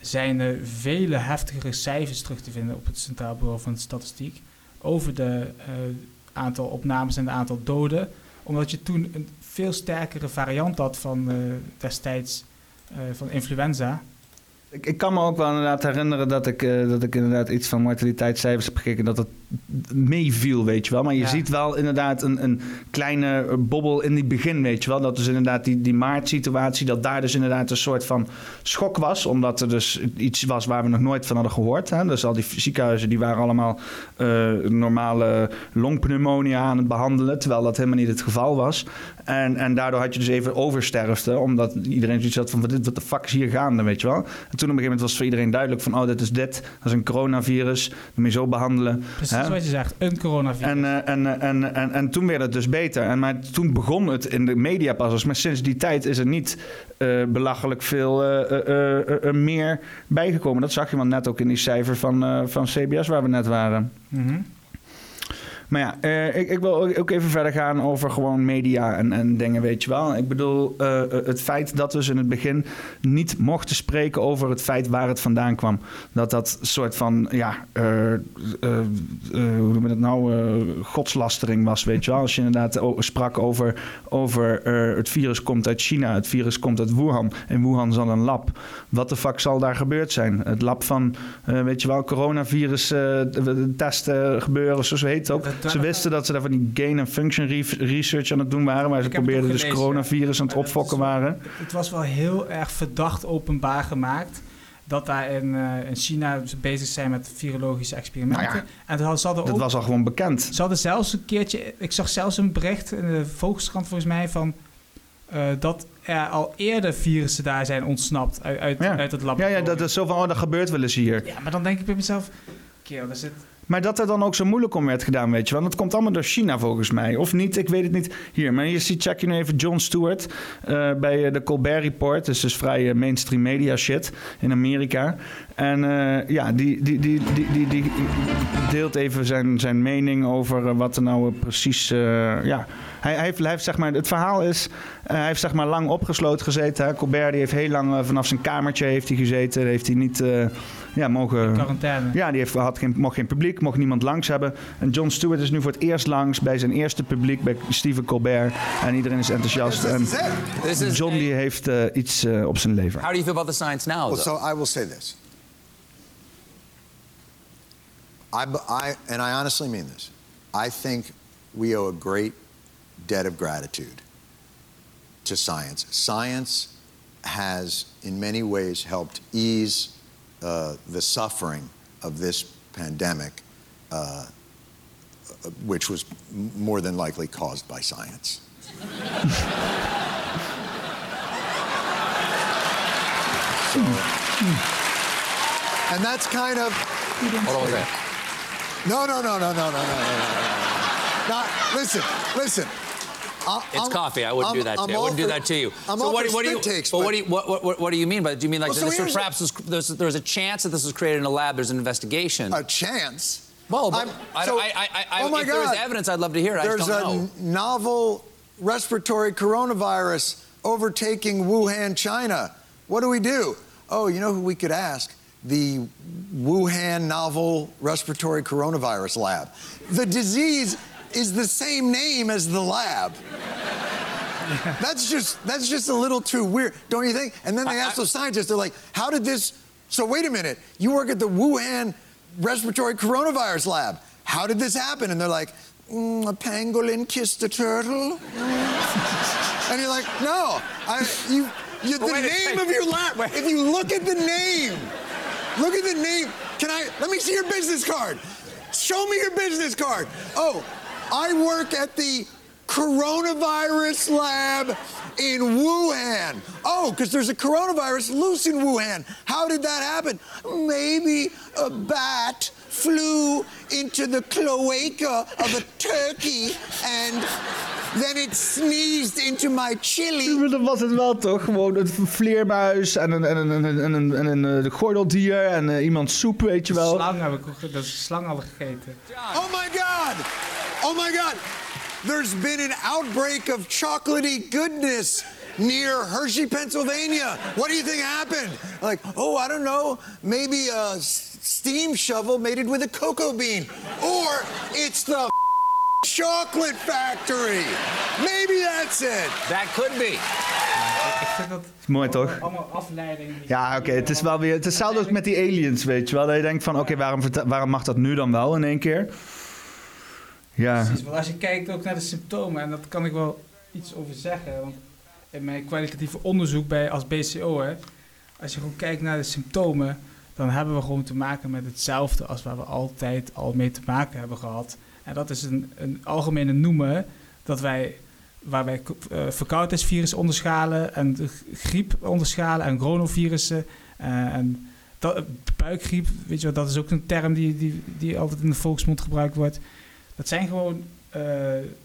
zijn er vele heftigere cijfers terug te vinden op het Centraal Bureau van Statistiek over de eh, aantal opnames en het aantal doden. Omdat je toen een veel sterkere variant had van eh, destijds eh, van influenza. Ik, ik kan me ook wel inderdaad herinneren dat ik, eh, dat ik inderdaad iets van mortaliteitscijfers heb gekeken. Dat het meeviel, weet je wel. Maar je Ja. ziet wel inderdaad een, een kleine bobbel in die begin, weet je wel. Dat dus inderdaad die, die maartsituatie, dat daar dus inderdaad een soort van schok was. Omdat er dus iets was waar we nog nooit van hadden gehoord. Hè. Dus al die ziekenhuizen die waren allemaal eh, normale longpneumonia aan het behandelen. Terwijl dat helemaal niet het geval was. En, en daardoor had je dus even oversterfte. Omdat iedereen zoiets had van, wat wat de fuck is hier gaande, weet je wel. En toen op een gegeven moment was voor iedereen duidelijk van... oh, dit is dit, dat is een coronavirus. Dan moet je zo behandelen. Precies Hè? wat je zegt, een coronavirus. En, eh, en, eh, en, en, en toen werd het dus beter. En, maar toen begon het in de media pas. als- Maar sinds die tijd is er niet eh, belachelijk veel meer bijgekomen. Dat zag je wel net ook in die cijfer van, van CBS waar we net waren. Mhm. Maar ja, eh, ik, ik wil ook- even verder gaan over gewoon media en, en dingen, weet je wel. Ik bedoel, eh, het feit dat we dus in het begin niet mochten spreken over het feit waar het vandaan kwam. Dat dat soort van, ja, eh, hoe noemen we dat nou, godslastering was, weet je wel. Als je inderdaad sprak over, over het virus komt uit China, het virus komt uit Wuhan. En Wuhan zat een lab. Wat de fuck zal daar gebeurd zijn? Het lab van, weet je wel, coronavirus testen gebeuren, zo heet het ook. Dat- Ze wisten dat ze daar van die gain and function re- research aan het doen waren, waar ze probeerden dus gelezen, coronavirus aan het Maar dat opfokken waren. Het was wel heel erg verdacht openbaar gemaakt. Dat daar in, eh, in China ze bezig zijn met virologische experimenten. Nou ja, en toen ze hadden Dat ook, was al gewoon bekend. ze hadden zelfs een keertje... Ik zag zelfs een bericht in de Volkskrant volgens mij van... eh, dat er al eerder virussen daar zijn ontsnapt uit, uit, Ja. uit het Ja, laboratorium. ja, dat is zo van, oh, dat gebeurt wel eens hier. Ja, maar dan denk ik bij mezelf... Kerel, er zit... Maar dat er dan ook zo moeilijk om werd gedaan, weet je wel. Dat komt allemaal door China volgens mij. Of niet, ik weet het niet. Hier, maar hier zie, check je nu even Jon Stewart eh, bij eh, de Colbert Report. Dus dus vrij eh, mainstream media shit in Amerika. En ja, die, die, die, die, die, die deelt even zijn, zijn mening over wat er nou precies... ja, hij, hij, heeft, hij heeft zeg maar... Het verhaal is... eh, hij heeft zeg maar lang opgesloten gezeten. Hè. Colbert die heeft heel lang eh, vanaf zijn kamertje heeft hij gezeten. Heeft hij niet... eh, ja, mogen... Quarantaine. Ja, die heeft, had geen, mocht geen publiek, mocht niemand langs hebben. En Jon Stewart is nu voor het eerst langs bij zijn eerste publiek, bij Stephen Colbert. En iedereen is enthousiast. En John die heeft eh, iets eh, op zijn lever. How do you feel about the science now? Well, though? so I will say this. I, I- and I honestly mean this. I think we owe a great debt of gratitude to science. Science has, in many ways, helped ease uh, the suffering of this pandemic, uh, which was more than likely caused by science. So, and that's kind of Hold on second. no, no, no, no, no, no, no, no, no, listen, listen. I- It's I'm- coffee. I wouldn't I'm- do that. To. I wouldn't do that to you. I'm so all what, for what do you? takes, but what do you? What, what, what do you mean by that? Do you mean like Well, so this here's- perhaps was, there's, there's a chance that this was created in a lab? There's an investigation. a chance. well, but I, so- I, I, I, oh my if was God. evidence, I'd love to hear it. There's a don't know. novel respiratory coronavirus overtaking Wuhan, China. What do we do? Oh, you know who we could ask? The Wuhan Novel Respiratory Coronavirus Lab. The disease is the same name as the lab. That's just that's just a little too weird, don't you think? And then they I- ask those scientists, they're like, "How did this?" So wait a minute, you work at the Wuhan Respiratory Coronavirus Lab. How did this happen? And they're like, mm, "A pangolin kissed a turtle." and you're like, "No, I you." You, the name of your lab. Wait. If you look at the name, look at the name. Can I? Let me see your business card. Show me your business card. Oh, I work at the coronavirus lab in Wuhan. Oh, because there's a coronavirus loose in Wuhan. How did that happen? Maybe a bat flew into the cloaca of a turkey and then it sneezed into my chili. Maar Dat was het wel toch? Gewoon een vleermuis en een, en een, en een, en een, en een, eh, gordeldier en eh, iemand soep, weet je wel. Slang heb ik dat is slang al gegeten. Oh my God! Oh my God! There's been an outbreak of chocolatey goodness near Hershey, Pennsylvania. What do you think happened? Like, oh, I don't know. Maybe a s- steam shovel mated with a cocoa bean. Or it's the chocolate factory. Maybe that's it. That could be. Ik vind dat Is mooi toch? allemaal afleiding. Ja, oké. Het is wel weer. Het is hetzelfde als met die aliens, weet je wel. Dat je denkt van, oké, waarom, vertel- waarom mag dat nu dan wel in één keer? Ja. Precies, want als je kijkt ook naar de symptomen, en dat kan ik wel iets over zeggen, want in mijn kwalitatieve onderzoek bij als BCO, hè, als je gewoon kijkt naar de symptomen, dan hebben we gewoon te maken met hetzelfde als waar we altijd al mee te maken hebben gehad. En dat is een, een algemene noemen dat wij, waar wij eh, verkoudheidsvirus onderschalen en griep onderschalen en chronovirussen eh, en dat, buikgriep, weet je wel, dat is ook een term die, die, die altijd in de volksmond gebruikt wordt. Dat zijn gewoon eh,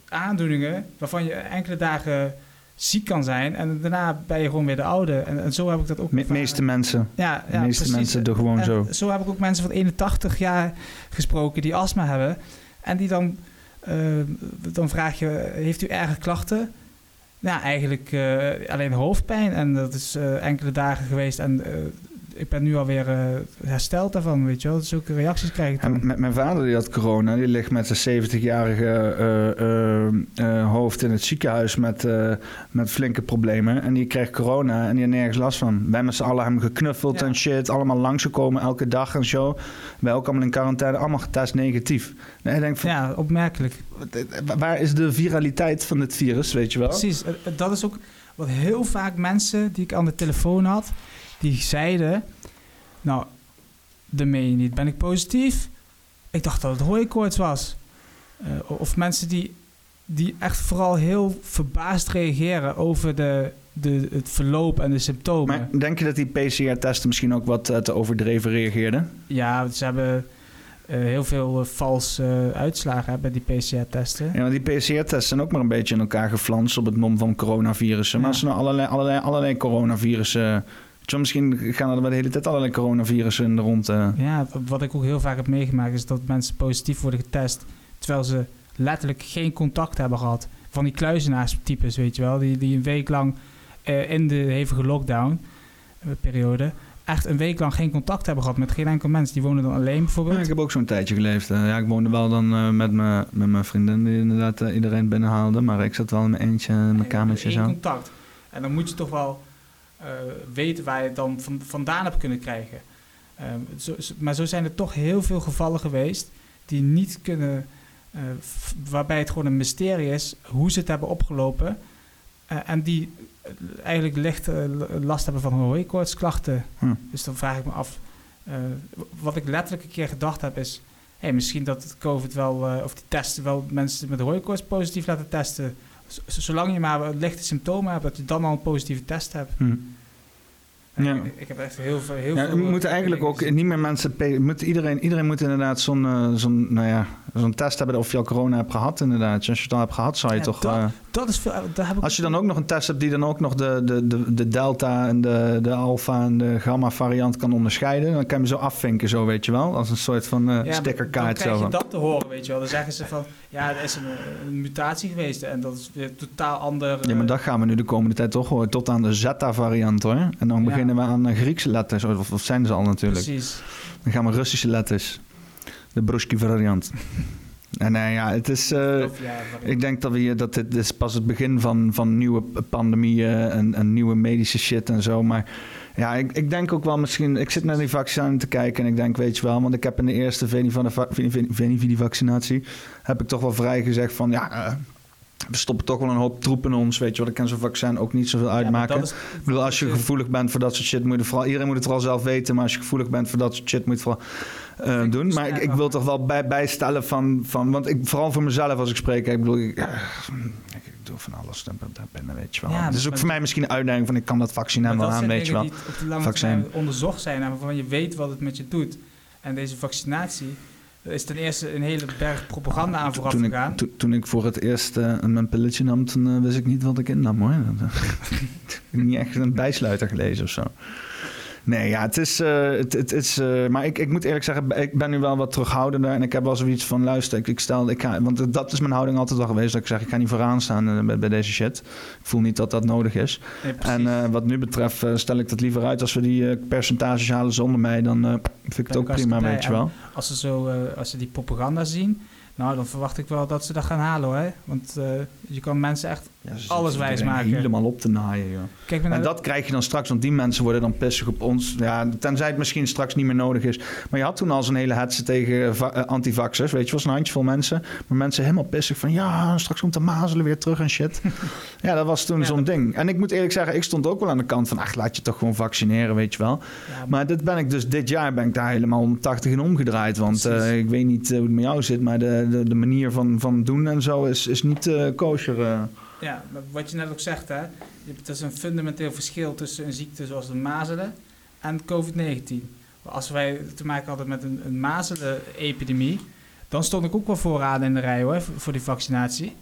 aandoeningen waarvan je enkele dagen ziek kan zijn en daarna ben je gewoon weer de oude. En, en zo heb ik dat ook De meeste mensen. Ja, De ja meeste precies. mensen doen gewoon En zo. Zo heb ik ook mensen van 81 jaar gesproken die astma hebben. En die dan, eh, dan vraag je, heeft u erge klachten? Nou, eigenlijk eh, alleen hoofdpijn. En dat is enkele dagen geweest. En ik ben nu alweer eh hersteld daarvan, weet je wel. Zulke reacties krijg ik met mijn vader die had corona, die ligt met zijn 70-jarige eh, eh, hoofd in het ziekenhuis met, met flinke problemen. En die kreeg corona en die had nergens last van. Wij met z'n allen hebben hem geknuffeld Ja. en shit. Allemaal langsgekomen elke dag en zo. Wij ook allemaal in quarantaine, allemaal getest negatief. En ik denk van, Ja, opmerkelijk. wa- waar is de viraliteit van dit virus, weet je wel? Precies. Dat is ook wat heel vaak mensen die ik aan de telefoon had, die zeiden, nou, dat meen je niet. Ben ik positief? Ik dacht dat het hooikoorts was. Eh, of mensen die, die echt vooral heel verbaasd reageren over de, de, het verloop en de symptomen. Maar denk je dat die PCR-testen misschien ook wat eh, te overdreven reageerden? Ja, ze hebben eh, heel veel valse uitslagen bij die PCR-testen. Ja, want die PCR-tests zijn ook maar een beetje in elkaar geflanst op het mom van coronavirussen. Maar als er nou allerlei, allerlei, allerlei coronavirussen... Misschien gaan er wel de hele tijd allerlei coronavirussen rond. eh. Ja, wat ik ook heel vaak heb meegemaakt is dat mensen positief worden getest terwijl ze letterlijk geen contact hebben gehad. Van die kluizenaarstypes, weet je wel, die, die een week lang eh, in de hevige lockdown-periode echt een week lang geen contact hebben gehad met geen enkel mens. Die wonen dan alleen bijvoorbeeld. Ja, ik heb ook zo'n tijdje geleefd. Eh, ja, ik woonde wel dan eh, met mijn met mijn vriendin die inderdaad eh, iedereen binnenhaalde. Maar ik zat wel in mijn eentje in mijn kamertje Geen zo. contact. En dan moet je toch wel eh, weten waar je het dan van, vandaan hebt kunnen krijgen. Ehm, zo, maar zo zijn er toch heel veel gevallen geweest die niet kunnen, eh, waarbij het gewoon een mysterie is hoe ze het hebben opgelopen. Eh, en die eh, eigenlijk licht eh, last hebben van hooikoortsklachten. Hm. Dus dan vraag ik me af, eh, wat ik letterlijk een keer gedacht heb is, hey, misschien dat het COVID wel, eh, of die testen wel mensen met hooikoorts positief laten testen. Zolang je maar lichte symptomen hebt, dat je dan al een positieve test hebt. Hm. Ja. Ik, ik heb echt heel veel. Heel Ja, veel we moeten eigenlijk ook niet meer mensen... Moet iedereen, iedereen moet inderdaad zo'n eh, zo'n nou ja, zo'n test hebben of je al corona hebt gehad inderdaad. Als je het al hebt gehad, zou je Ja, toch... dat- eh. Dat is veel. Daar heb ik Als je dan ook nog een test hebt die dan ook nog de, de, de, de delta en de, de alpha en de gamma variant kan onderscheiden, dan kan je hem zo afvinken, zo weet je wel. Als een soort van eh Ja, stickerkaart. Dan krijg je dat te horen, weet je wel. Dan zeggen ze van, ja, er is een, een mutatie geweest en dat is weer totaal ander. Ja, maar dat gaan we nu de komende tijd toch horen. Tot aan de Zeta-variant hoor. En dan Ja. Beginnen we aan eh, Griekse letters. Of, of zijn ze al natuurlijk. Precies. Dan gaan we Russische letters. De Bruski-variant. en nee, ja, het is... eh, Ik denk dat, we hier, dat dit, is pas het begin van, van nieuwe pandemieën en, en nieuwe medische shit en zo. Maar ja, ik, ik denk ook wel misschien... Ik zit naar die vaccin te kijken en ik denk, weet je wel... Want ik heb in de eerste Venividi-vaccinatie... heb ik toch wel vrij gezegd van... Ja, eh, we stoppen toch wel een hoop troep in ons, weet je wel. Ik kan zo'n vaccin ook niet zoveel uitmaken. dat is- ik bedoel, als je gevoelig bent voor dat soort shit... Moet je vooral, iedereen moet het vooral zelf weten. Maar als je gevoelig bent voor dat soort shit... moet je het vooral eh, doen. Maar ik, ik wil toch wel bij, bijstellen van... van want ik, vooral voor mezelf als ik spreek... Ik bedoel, ik, ja, ik, doe van alles daar binnen, weet je wel. Ja, het is ook voor mij misschien een uitdaging van... ik kan dat vaccin helemaal dat aan, weet je wel. die op de lange Vaccin. termijn onderzocht zijn waarvan je weet wat het met je doet. En deze vaccinatie is ten eerste een hele berg propaganda aan vooraf Toen ik, gegaan. to- toen ik voor het eerst eh, mijn pilletje nam... toen eh, wist ik niet wat ik innam, hoor. Ik heb niet echt een bijsluiter gelezen of zo. Nee, ja, het is... eh, het, het is eh, maar ik, ik moet eerlijk zeggen, ik ben nu wel wat terughoudender... en ik heb wel zoiets van, luister, ik, ik stel... Ik ga, want dat is mijn houding altijd al geweest... dat ik zeg, ik ga niet vooraan staan eh, bij, bij deze shit. Ik voel niet dat dat nodig is. Nee. En wat nu betreft stel ik dat liever uit... als we die percentages halen zonder mij... dan vind ik het ook prima, weet je wel. als ze, zo, als ze die propaganda zien, nou, dan verwacht ik wel dat ze dat gaan halen hoor. Want je kan mensen echt Ja, ze alles zitten wijs iedereen maken. Helemaal op te naaien, joh. Kijk En de- dat krijg je dan straks, want die mensen worden dan pissig op ons. Ja, tenzij het misschien straks niet meer nodig is. Maar je had toen al zo'n hele hetze tegen va- eh, antivaxers. Weet je, was een handjevol mensen. Maar mensen helemaal pissig van ja, straks komt de mazelen weer terug en shit. ja, dat was toen Ja, zo'n dat- ding. En ik moet eerlijk zeggen, ik stond ook wel aan de kant van ach, laat je toch gewoon vaccineren, weet je wel. ja, Maar dit ben ik dus dit jaar ben ik daar helemaal om 80 in omgedraaid. Want eh, ik weet niet eh, hoe het met jou zit, maar de, de, de manier van, van doen en zo is, is niet eh kosher. eh. Ja, wat je net ook zegt, hè, hebt dus een fundamenteel verschil tussen een ziekte zoals de mazelen en COVID-19. Als wij te maken hadden met een, een mazelen-epidemie, dan stond ik ook wel vooraan in de rij hoor, voor die vaccinatie.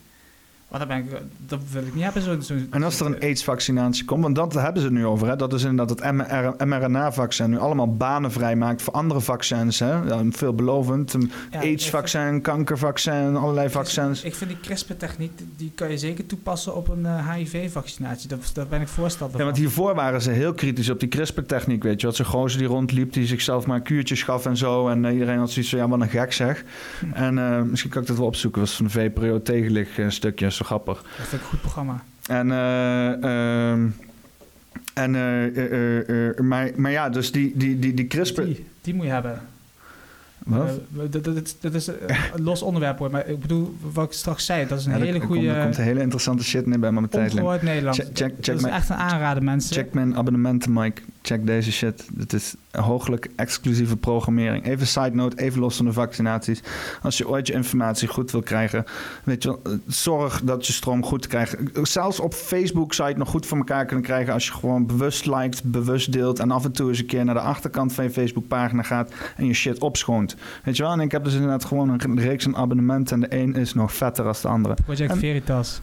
Maar dan ben ik, dat wil ik niet hebben. Zo'n- En als er een AIDS-vaccinatie komt, want dat hebben ze nu over. Hè? Dat is inderdaad het MR mRNA-vaccin nu allemaal banen vrijmaakt voor andere vaccins. Hè? Ja, veelbelovend. Een Ja, AIDS-vaccin, kankervaccin, allerlei vaccins. Ik vind die CRISPR-techniek, die kan je zeker toepassen op een eh, HIV-vaccinatie. Daar, daar ben ik voorstander Ja, want hiervoor waren ze heel kritisch op die CRISPR-techniek, weet je. Wat zo'n gozer die rondliep, die zichzelf maar kuurtjes gaf en zo. En eh, iedereen had zoiets van, ja, wat een gek zeg. Hm. En eh, misschien kan ik dat wel opzoeken. was van de VPRO tegenlig een grappig. Dat vind ik een goed programma. En, eh, ehm, en eh, eh, eh, eh, maar, maar ja, dus die, die, die, die CRISPR... Die, die moet je hebben. Wat? Eh, dat, dat, dat- dat is eh, een los onderwerp hoor. Maar ik bedoel, wat ik straks zei, dat is een Ja, hele komt- Er goede... komt een hele interessante shit in bij mijn tijdlijn. Ongehoord Nederlands. Check- check- check dat is mijn- echt een aanrader, mensen. Check mijn abonnementen, Mike. Check deze shit. Dit is hooglijk exclusieve programmering. Even side note, even los van de vaccinaties. Als je ooit je informatie goed wil krijgen, weet je wel, eh, zorg dat je stroom goed krijgt. Zelfs op Facebook zou je het nog goed voor elkaar kunnen krijgen als je gewoon bewust liked, bewust deelt en af en toe eens een keer naar de achterkant van je Facebookpagina gaat en je shit opschoont. Weet je wel? En ik heb dus inderdaad gewoon een reeks aan abonnementen en de een is nog vetter dan de andere. Project En- Veritas.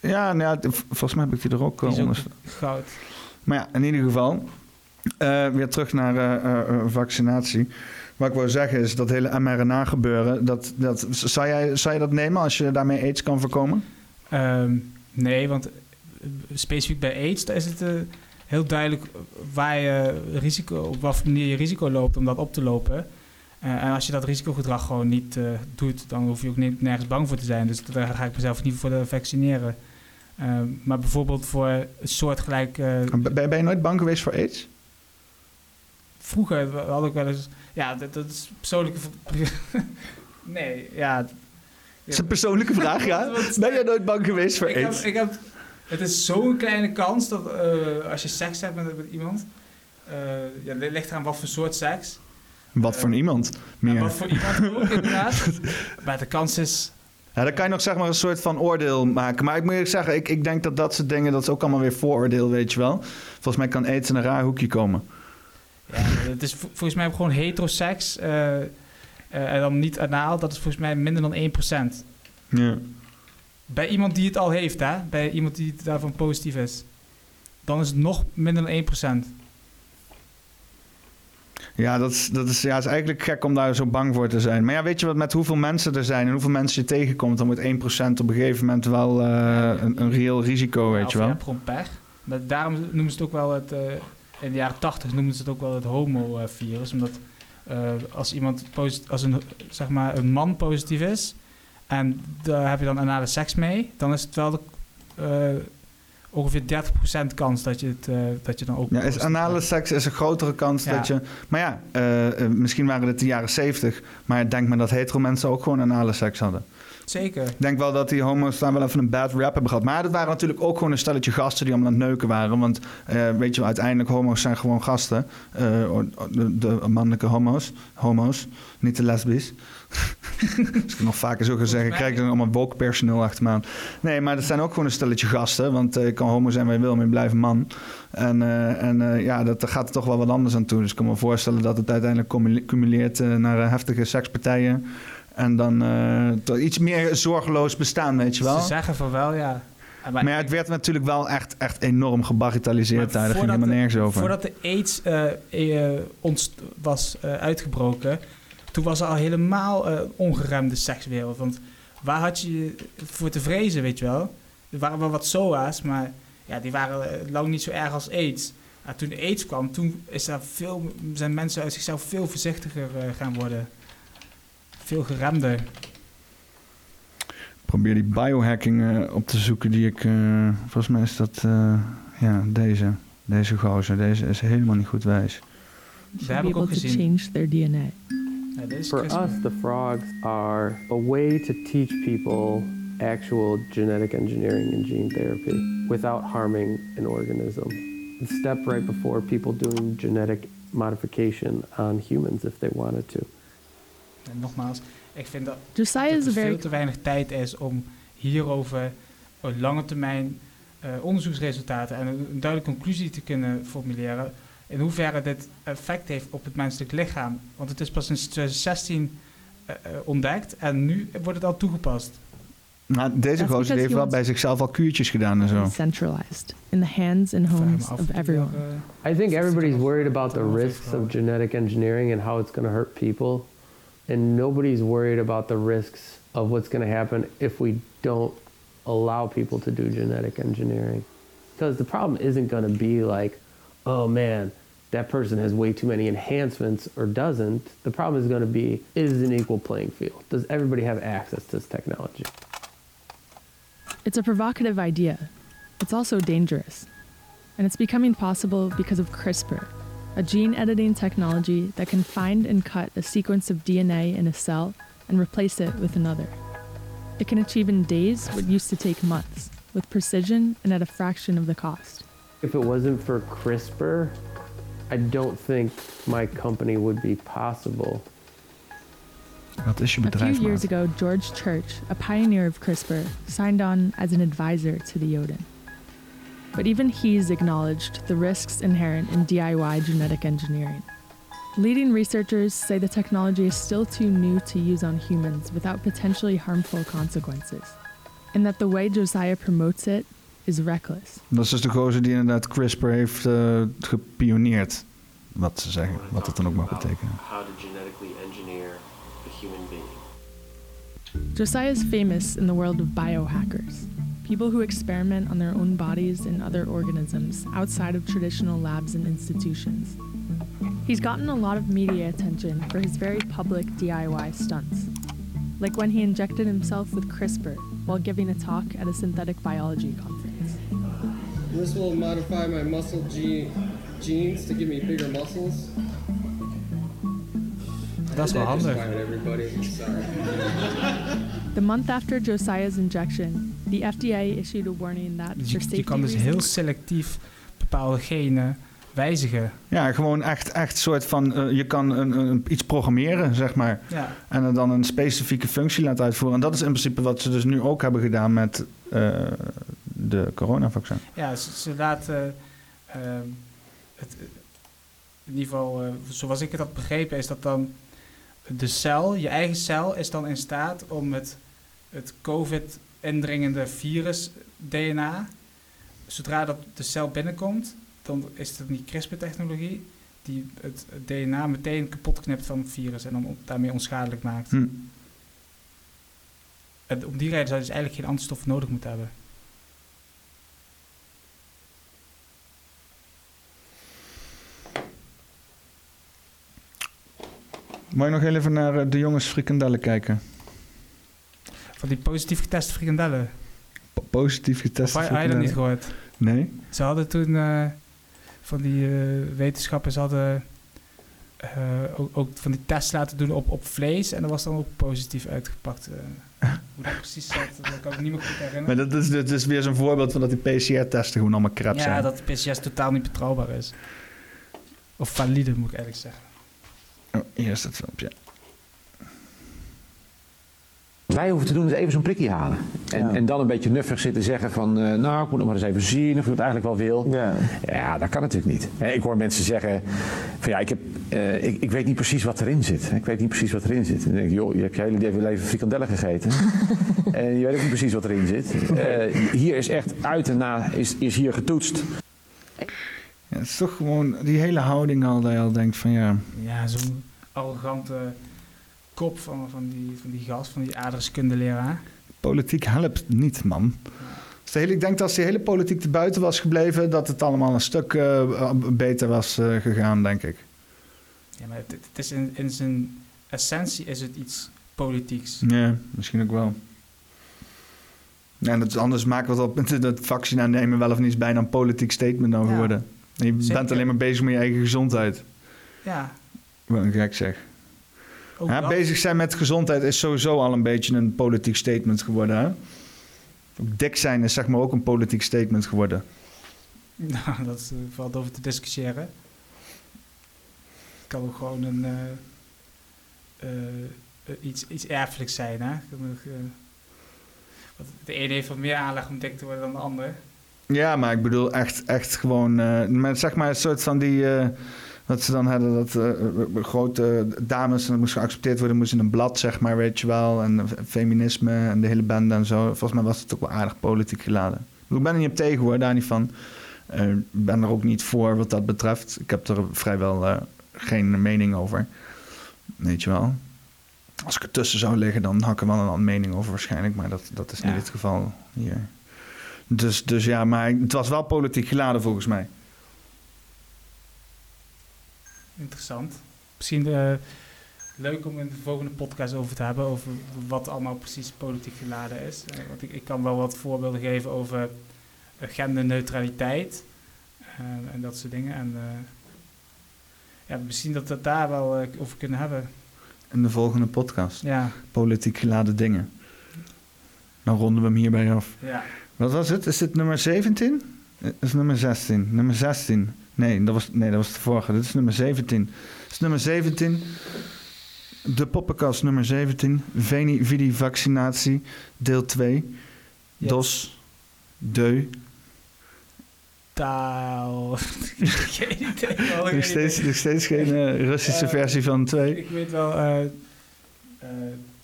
Ja, nou ja, v- volgens mij heb ik die er ook Die eh, is ook onder. goud. Maar ja, in ieder geval, eh, weer terug naar eh, eh, eh, vaccinatie. Wat ik wil zeggen is dat hele mRNA gebeuren, dat, dat, zou, jij, zou je dat nemen als je daarmee aids kan voorkomen? Ehm, nee, want eh, specifiek bij AIDS, is het eh, heel duidelijk waar je risico, op wat manier je risico loopt om dat op te lopen. Eh, en als je dat risicogedrag gewoon niet eh, doet, dan hoef je ook niet, nergens bang voor te zijn. Dus daar ga ik mezelf niet voor de vaccineren. Maar bijvoorbeeld voor een soortgelijk... eh, Ben, ben je nooit bang geweest voor aids? vroeger had ik wel eens... Ja, dat, dat is persoonlijke... nee, ja... Dat is een persoonlijke vraag, ja. Ben jij nooit bang geweest voor ik heb, aids? ik heb, het is zo'n kleine kans dat eh, als je seks hebt met, met iemand, eh ja, het ligt eraan wat voor soort seks. Wat voor een iemand? Meer. wat voor iemand ook inderdaad. Maar de kans is, Ja, dan kan je nog zeg maar een soort van oordeel maken. Maar ik moet eerlijk zeggen, ik, ik denk dat dat soort dingen, dat is ook allemaal weer vooroordeel, weet je wel. Volgens mij kan in een raar hoekje komen. ja, het is vo- volgens mij gewoon heteroseks eh, eh, en dan niet anaal, dat is volgens mij minder dan 1%. Ja. Bij iemand die het al heeft, hè? bij iemand die daarvan positief is. Dan is het nog minder dan 1%. Ja, dat is, dat is, ja, het is eigenlijk gek om daar zo bang voor te zijn. Maar ja, weet je wat, met hoeveel mensen er zijn en hoeveel mensen je tegenkomt, dan wordt 1% op een gegeven moment wel eh, een, een reëel risico, weet je wel. pech. Maar daarom noemen ze het ook wel het... eh, in de jaren 80 noemden ze het ook wel het homo-virus. Omdat eh, als iemand posit- als een, zeg maar, een man positief is... en daar heb je dan anale seks mee... dan is het wel de, ongeveer 30% kans dat je, het, eh, dat je dan ook... Ja, is anale seks is een grotere kans Ja. dat je... Maar ja, eh, eh, misschien waren het de jaren 70, maar ik denk maar dat hetero mensen ook gewoon anale seks hadden. Zeker. Ik denk wel dat die homo's daar wel even een bad rap hebben gehad. Maar dat waren natuurlijk ook gewoon een stelletje gasten die allemaal aan het neuken waren. Want weet je wel, uiteindelijk homo's zijn gewoon gasten. De, de mannelijke homo's. Homo's, niet de lesbisch. Als ik nog vaker zo ga zeggen, krijg ik dan allemaal woke personeel achter me aan. Nee, maar dat zijn ook gewoon een stelletje gasten. Want eh, je kan homo zijn waar je wil, maar je blijft man. En, eh, en eh, ja, dat, daar gaat er toch wel wat anders aan toe. Dus ik kan me voorstellen dat het uiteindelijk cumule- cumuleert naar heftige sekspartijen. En dan iets meer zorgeloos bestaan, weet je wel. Ze zeggen van wel, ja. Maar ja, het werd natuurlijk wel echt, echt enorm gebagitaliseerd daar. Daar ging voordat helemaal de- nergens over. Voordat de AIDS was uitgebroken, toen was er al helemaal eh ongeremde sekswereld. Want waar had je voor te vrezen, weet je wel? Er waren wel wat SOA's, maar ja, die waren eh, lang niet zo erg als AIDS. Maar toen AIDS kwam, toen is daar veel, zijn mensen uit zichzelf veel voorzichtiger eh, gaan worden. Veel geremder. probeer die biohacking op te zoeken die ik... eh, volgens mij is dat eh, ja, deze. Deze gozer. Deze is helemaal niet goed wijs. Dat Should heb be ik ook gezien. change their DNA. For us, the frogs are a way to teach people actual genetic engineering and gene therapy without harming an organism. The step right before people doing genetic modification on humans if they wanted to. En nogmaals, ik vind dat Josiah dat er very veel te weinig tijd is om hierover op lange termijn eh, onderzoeksresultaten en een, een duidelijke conclusie te kunnen formuleren. In hoeverre dit effect heeft op het menselijk lichaam. Want het is pas in 2016 eh, eh, ontdekt en nu wordt het al toegepast. Nou, deze gozer heeft he wel bij zichzelf al kuurtjes gedaan en zo. centralized in the hands and homes of everyone. eh, I think everybody's worried about the risks of- of genetic engineering and how it's going to hurt people. And nobody's worried about the risks of what's going to happen if we don't allow people to do genetic engineering. Because the problem isn't going to be like, oh man, that person has way too many enhancements or doesn't. The problem is going to be, is an equal playing field? Does everybody have access to this technology? It's a provocative idea. It's also dangerous. And it's becoming possible because of CRISPR, a gene editing technology that can find and cut a sequence of DNA in a cell and replace it with another. It can achieve in days what used to take months, with precision and at a fraction of the cost. If it wasn't for CRISPR, I don't think my company would be possible. Wat is je A few years ago, George Church, a pioneer of CRISPR, signed on as an advisor to the Odin. But even he's acknowledged the risks inherent in DIY genetic engineering. Leading researchers say the technology is still too new to use on humans without potentially harmful consequences, and that the way Josiah promotes it is reckless. Dat is dus de gozer die inderdaad CRISPR heeft eh, gepioneerd. Wat ze zeggen, wat dat dan ook mag betekenen. How to genetically engineer a human being. Josiah is famous in the world of biohackers, people who experiment on their own bodies and other organisms outside of traditional labs and institutions. He's gotten a lot of media attention for his very public DIY stunts, like when he injected himself with CRISPR while giving a talk at a synthetic biology conference. This will modify my muscle gene, genes to give me bigger muscles. dat is wel handig. The month after Josiah's injection, the FDA issued a warning that Dus for je, safety je kan dus heel selectief bepaalde genen wijzigen. Ja, gewoon echt, echt soort van... eh, je kan een, een, iets programmeren, zeg maar. Ja, En er dan een specifieke functie laten uitvoeren. En dat is in principe wat ze dus nu ook hebben gedaan met eh, de coronavaccin. ja ze, ze laten ehm, het, in ieder geval, eh, zoals ik het had begrepen, is dat dan de cel, je eigen cel, is dan in staat om het, het COVID-indringende virus DNA, zodra dat de cel binnenkomt, dan is het niet CRISPR-technologie, die het DNA meteen kapot knipt van het virus en dan daarmee onschadelijk maakt. Hm. En om die reden zou je dus eigenlijk geen antistof nodig moeten hebben. Moet je nog heel even naar eh, de jongens frikandellen kijken? Van die positief geteste frikandellen. Po- Positief geteste had had je dat niet frikandellen? gehoord? Nee? Ze hadden toen eh, van die eh, wetenschappers hadden ook, ook van die tests laten doen op, op vlees. En dat was dan ook positief uitgepakt. hoe dat precies zat, dat kan ik niet meer goed Maar herinneren. dat is, dat is weer zo'n voorbeeld van dat die PCR-testen gewoon allemaal crap Ja, zijn. dat PCS totaal niet betrouwbaar is. Of valide, moet ik eigenlijk zeggen. Oh, hier is het filmpje. Wat wij hoeven te doen is even zo'n prikje halen. En, en dan een beetje nuffig zitten zeggen van... eh, nou, ik moet nog maar eens even zien of ik het eigenlijk wel wil. Ja. Ja, dat kan natuurlijk niet. Hè, Ik hoor mensen zeggen van ja, ik, heb, eh, ik, ik weet niet precies wat erin zit. Ik weet niet precies wat erin zit. En dan denk ik, joh, je hebt je hele leven frikandellen gegeten. en je weet ook niet precies wat erin zit. Eh, hier is echt uit en na, is, is hier getoetst. Ja, het is toch gewoon die hele houding al, dat je al denkt van ja... Ja, zo'n arrogante kop van, van, die, van die gast, van die aardrijkskundeleraar. Politiek helpt niet, man. Dus de hele, ik denk dat als die hele politiek te buiten was gebleven... dat het allemaal een stuk eh, beter was eh, gegaan, denk ik. Ja, maar het, het is in, in zijn essentie is het iets politieks. Ja, misschien ook wel. Ja, en dat, anders maken we het op met dat vaccin nemen wel of niet is bijna een politiek statement dan geworden. En je Zeker. bent alleen maar bezig met je eigen gezondheid. Ja, Wat een gek zeg. Ja, bezig zijn met gezondheid is sowieso al een beetje een politiek statement geworden. Hè? Ook dik zijn is zeg maar ook een politiek statement geworden. Nou, dat is, eh, valt over te discussiëren. Het kan ook gewoon een, eh, eh, iets, iets erfelijks zijn. Hè? De ene heeft wat meer aanleg om dik te worden dan de ander. Ja, maar ik bedoel echt, echt gewoon... eh, zeg maar een soort van die... eh, wat ze dan hadden, dat eh, grote dames... en dat moest geaccepteerd worden, moest in een blad, zeg maar, weet je wel. En feminisme en de hele bende en zo. Volgens mij was het ook wel aardig politiek geladen. Ik ben er niet op tegen, hoor, daar niet van. Ik ben er ook niet voor wat dat betreft. Ik heb er vrijwel geen mening over. Weet je wel. Als ik ertussen zou liggen, dan had ik er wel een andere mening over waarschijnlijk. Maar dat, dat is niet Ja. het geval hier. Dus, dus ja, maar het was wel politiek geladen volgens mij. Interessant. Misschien eh, leuk om in de volgende podcast over te hebben. Over wat allemaal precies politiek geladen is. Eh, want ik, ik kan wel wat voorbeelden geven over genderneutraliteit. eh, en dat soort dingen. En ja, misschien dat we het daar wel over kunnen hebben. In de volgende podcast. Ja, Politiek geladen dingen. Dan ronden we hem hierbij af. ja. Wat was het? Is dit nummer 17? Dat is nummer 16. Nummer 16. Nee, dat was, nee, dat was de vorige. Dit is nummer 17. Dit is nummer 17. De poppenkast nummer 17. Veni Vidi Vaccinatie. Deel 2. Yes. DOS. Deu. Taal. Geen idee. Nog steeds, nog steeds geen eh, Russische Eh, versie van 2. Ik weet wel, eh eh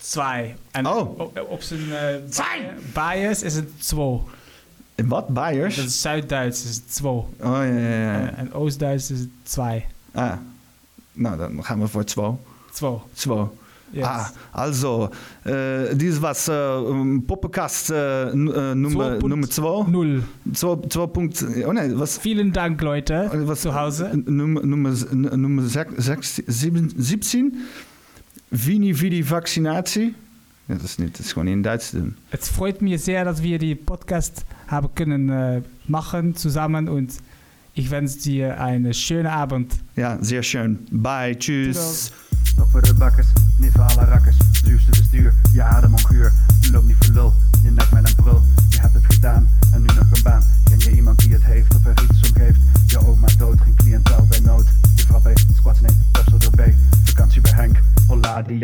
zwei. En Oh. op, op zijn eh bias is het zwo. In wat? Bayers? Dat is Zuid-Duits, is het zwo. Oh ja, ja, ja. En, en Oost-Duits is het zwei. Ah. Nou, dan gaan we voor het 2. Zwo. 2. Yes. Ah, also, äh, dies was äh, Poppenkast äh, äh, Nummer, Zwei Nummer 2. Null. 2 Punkt, oh nee, was, Vielen Dank, Leute, was zu Hause. Nummer, Nummer, Nummer 6, 17. Vini Vidi Vaccinatie. Ja, dat is niet, dat is gewoon niet in Duits doen. Es freut mich sehr, dass wir die Podcast haben können äh, machen zusammen und ich wünsche dir einen schönen Abend. Ja, zeer schön. Bye, tschüss. Stop voor de bakkers, alle rakkers. Zuurste bestuur, je adem onguur. Loop niet voor lul, je nek met een brul. Je hebt het gedaan en nu nog een baan. Ken je iemand die het heeft of er iets om geeft? Je oma dood, geen cliëntel bij nood. Je vrouw bij squats, nee, kapsel erbij. Vakantie bij Henk, holla die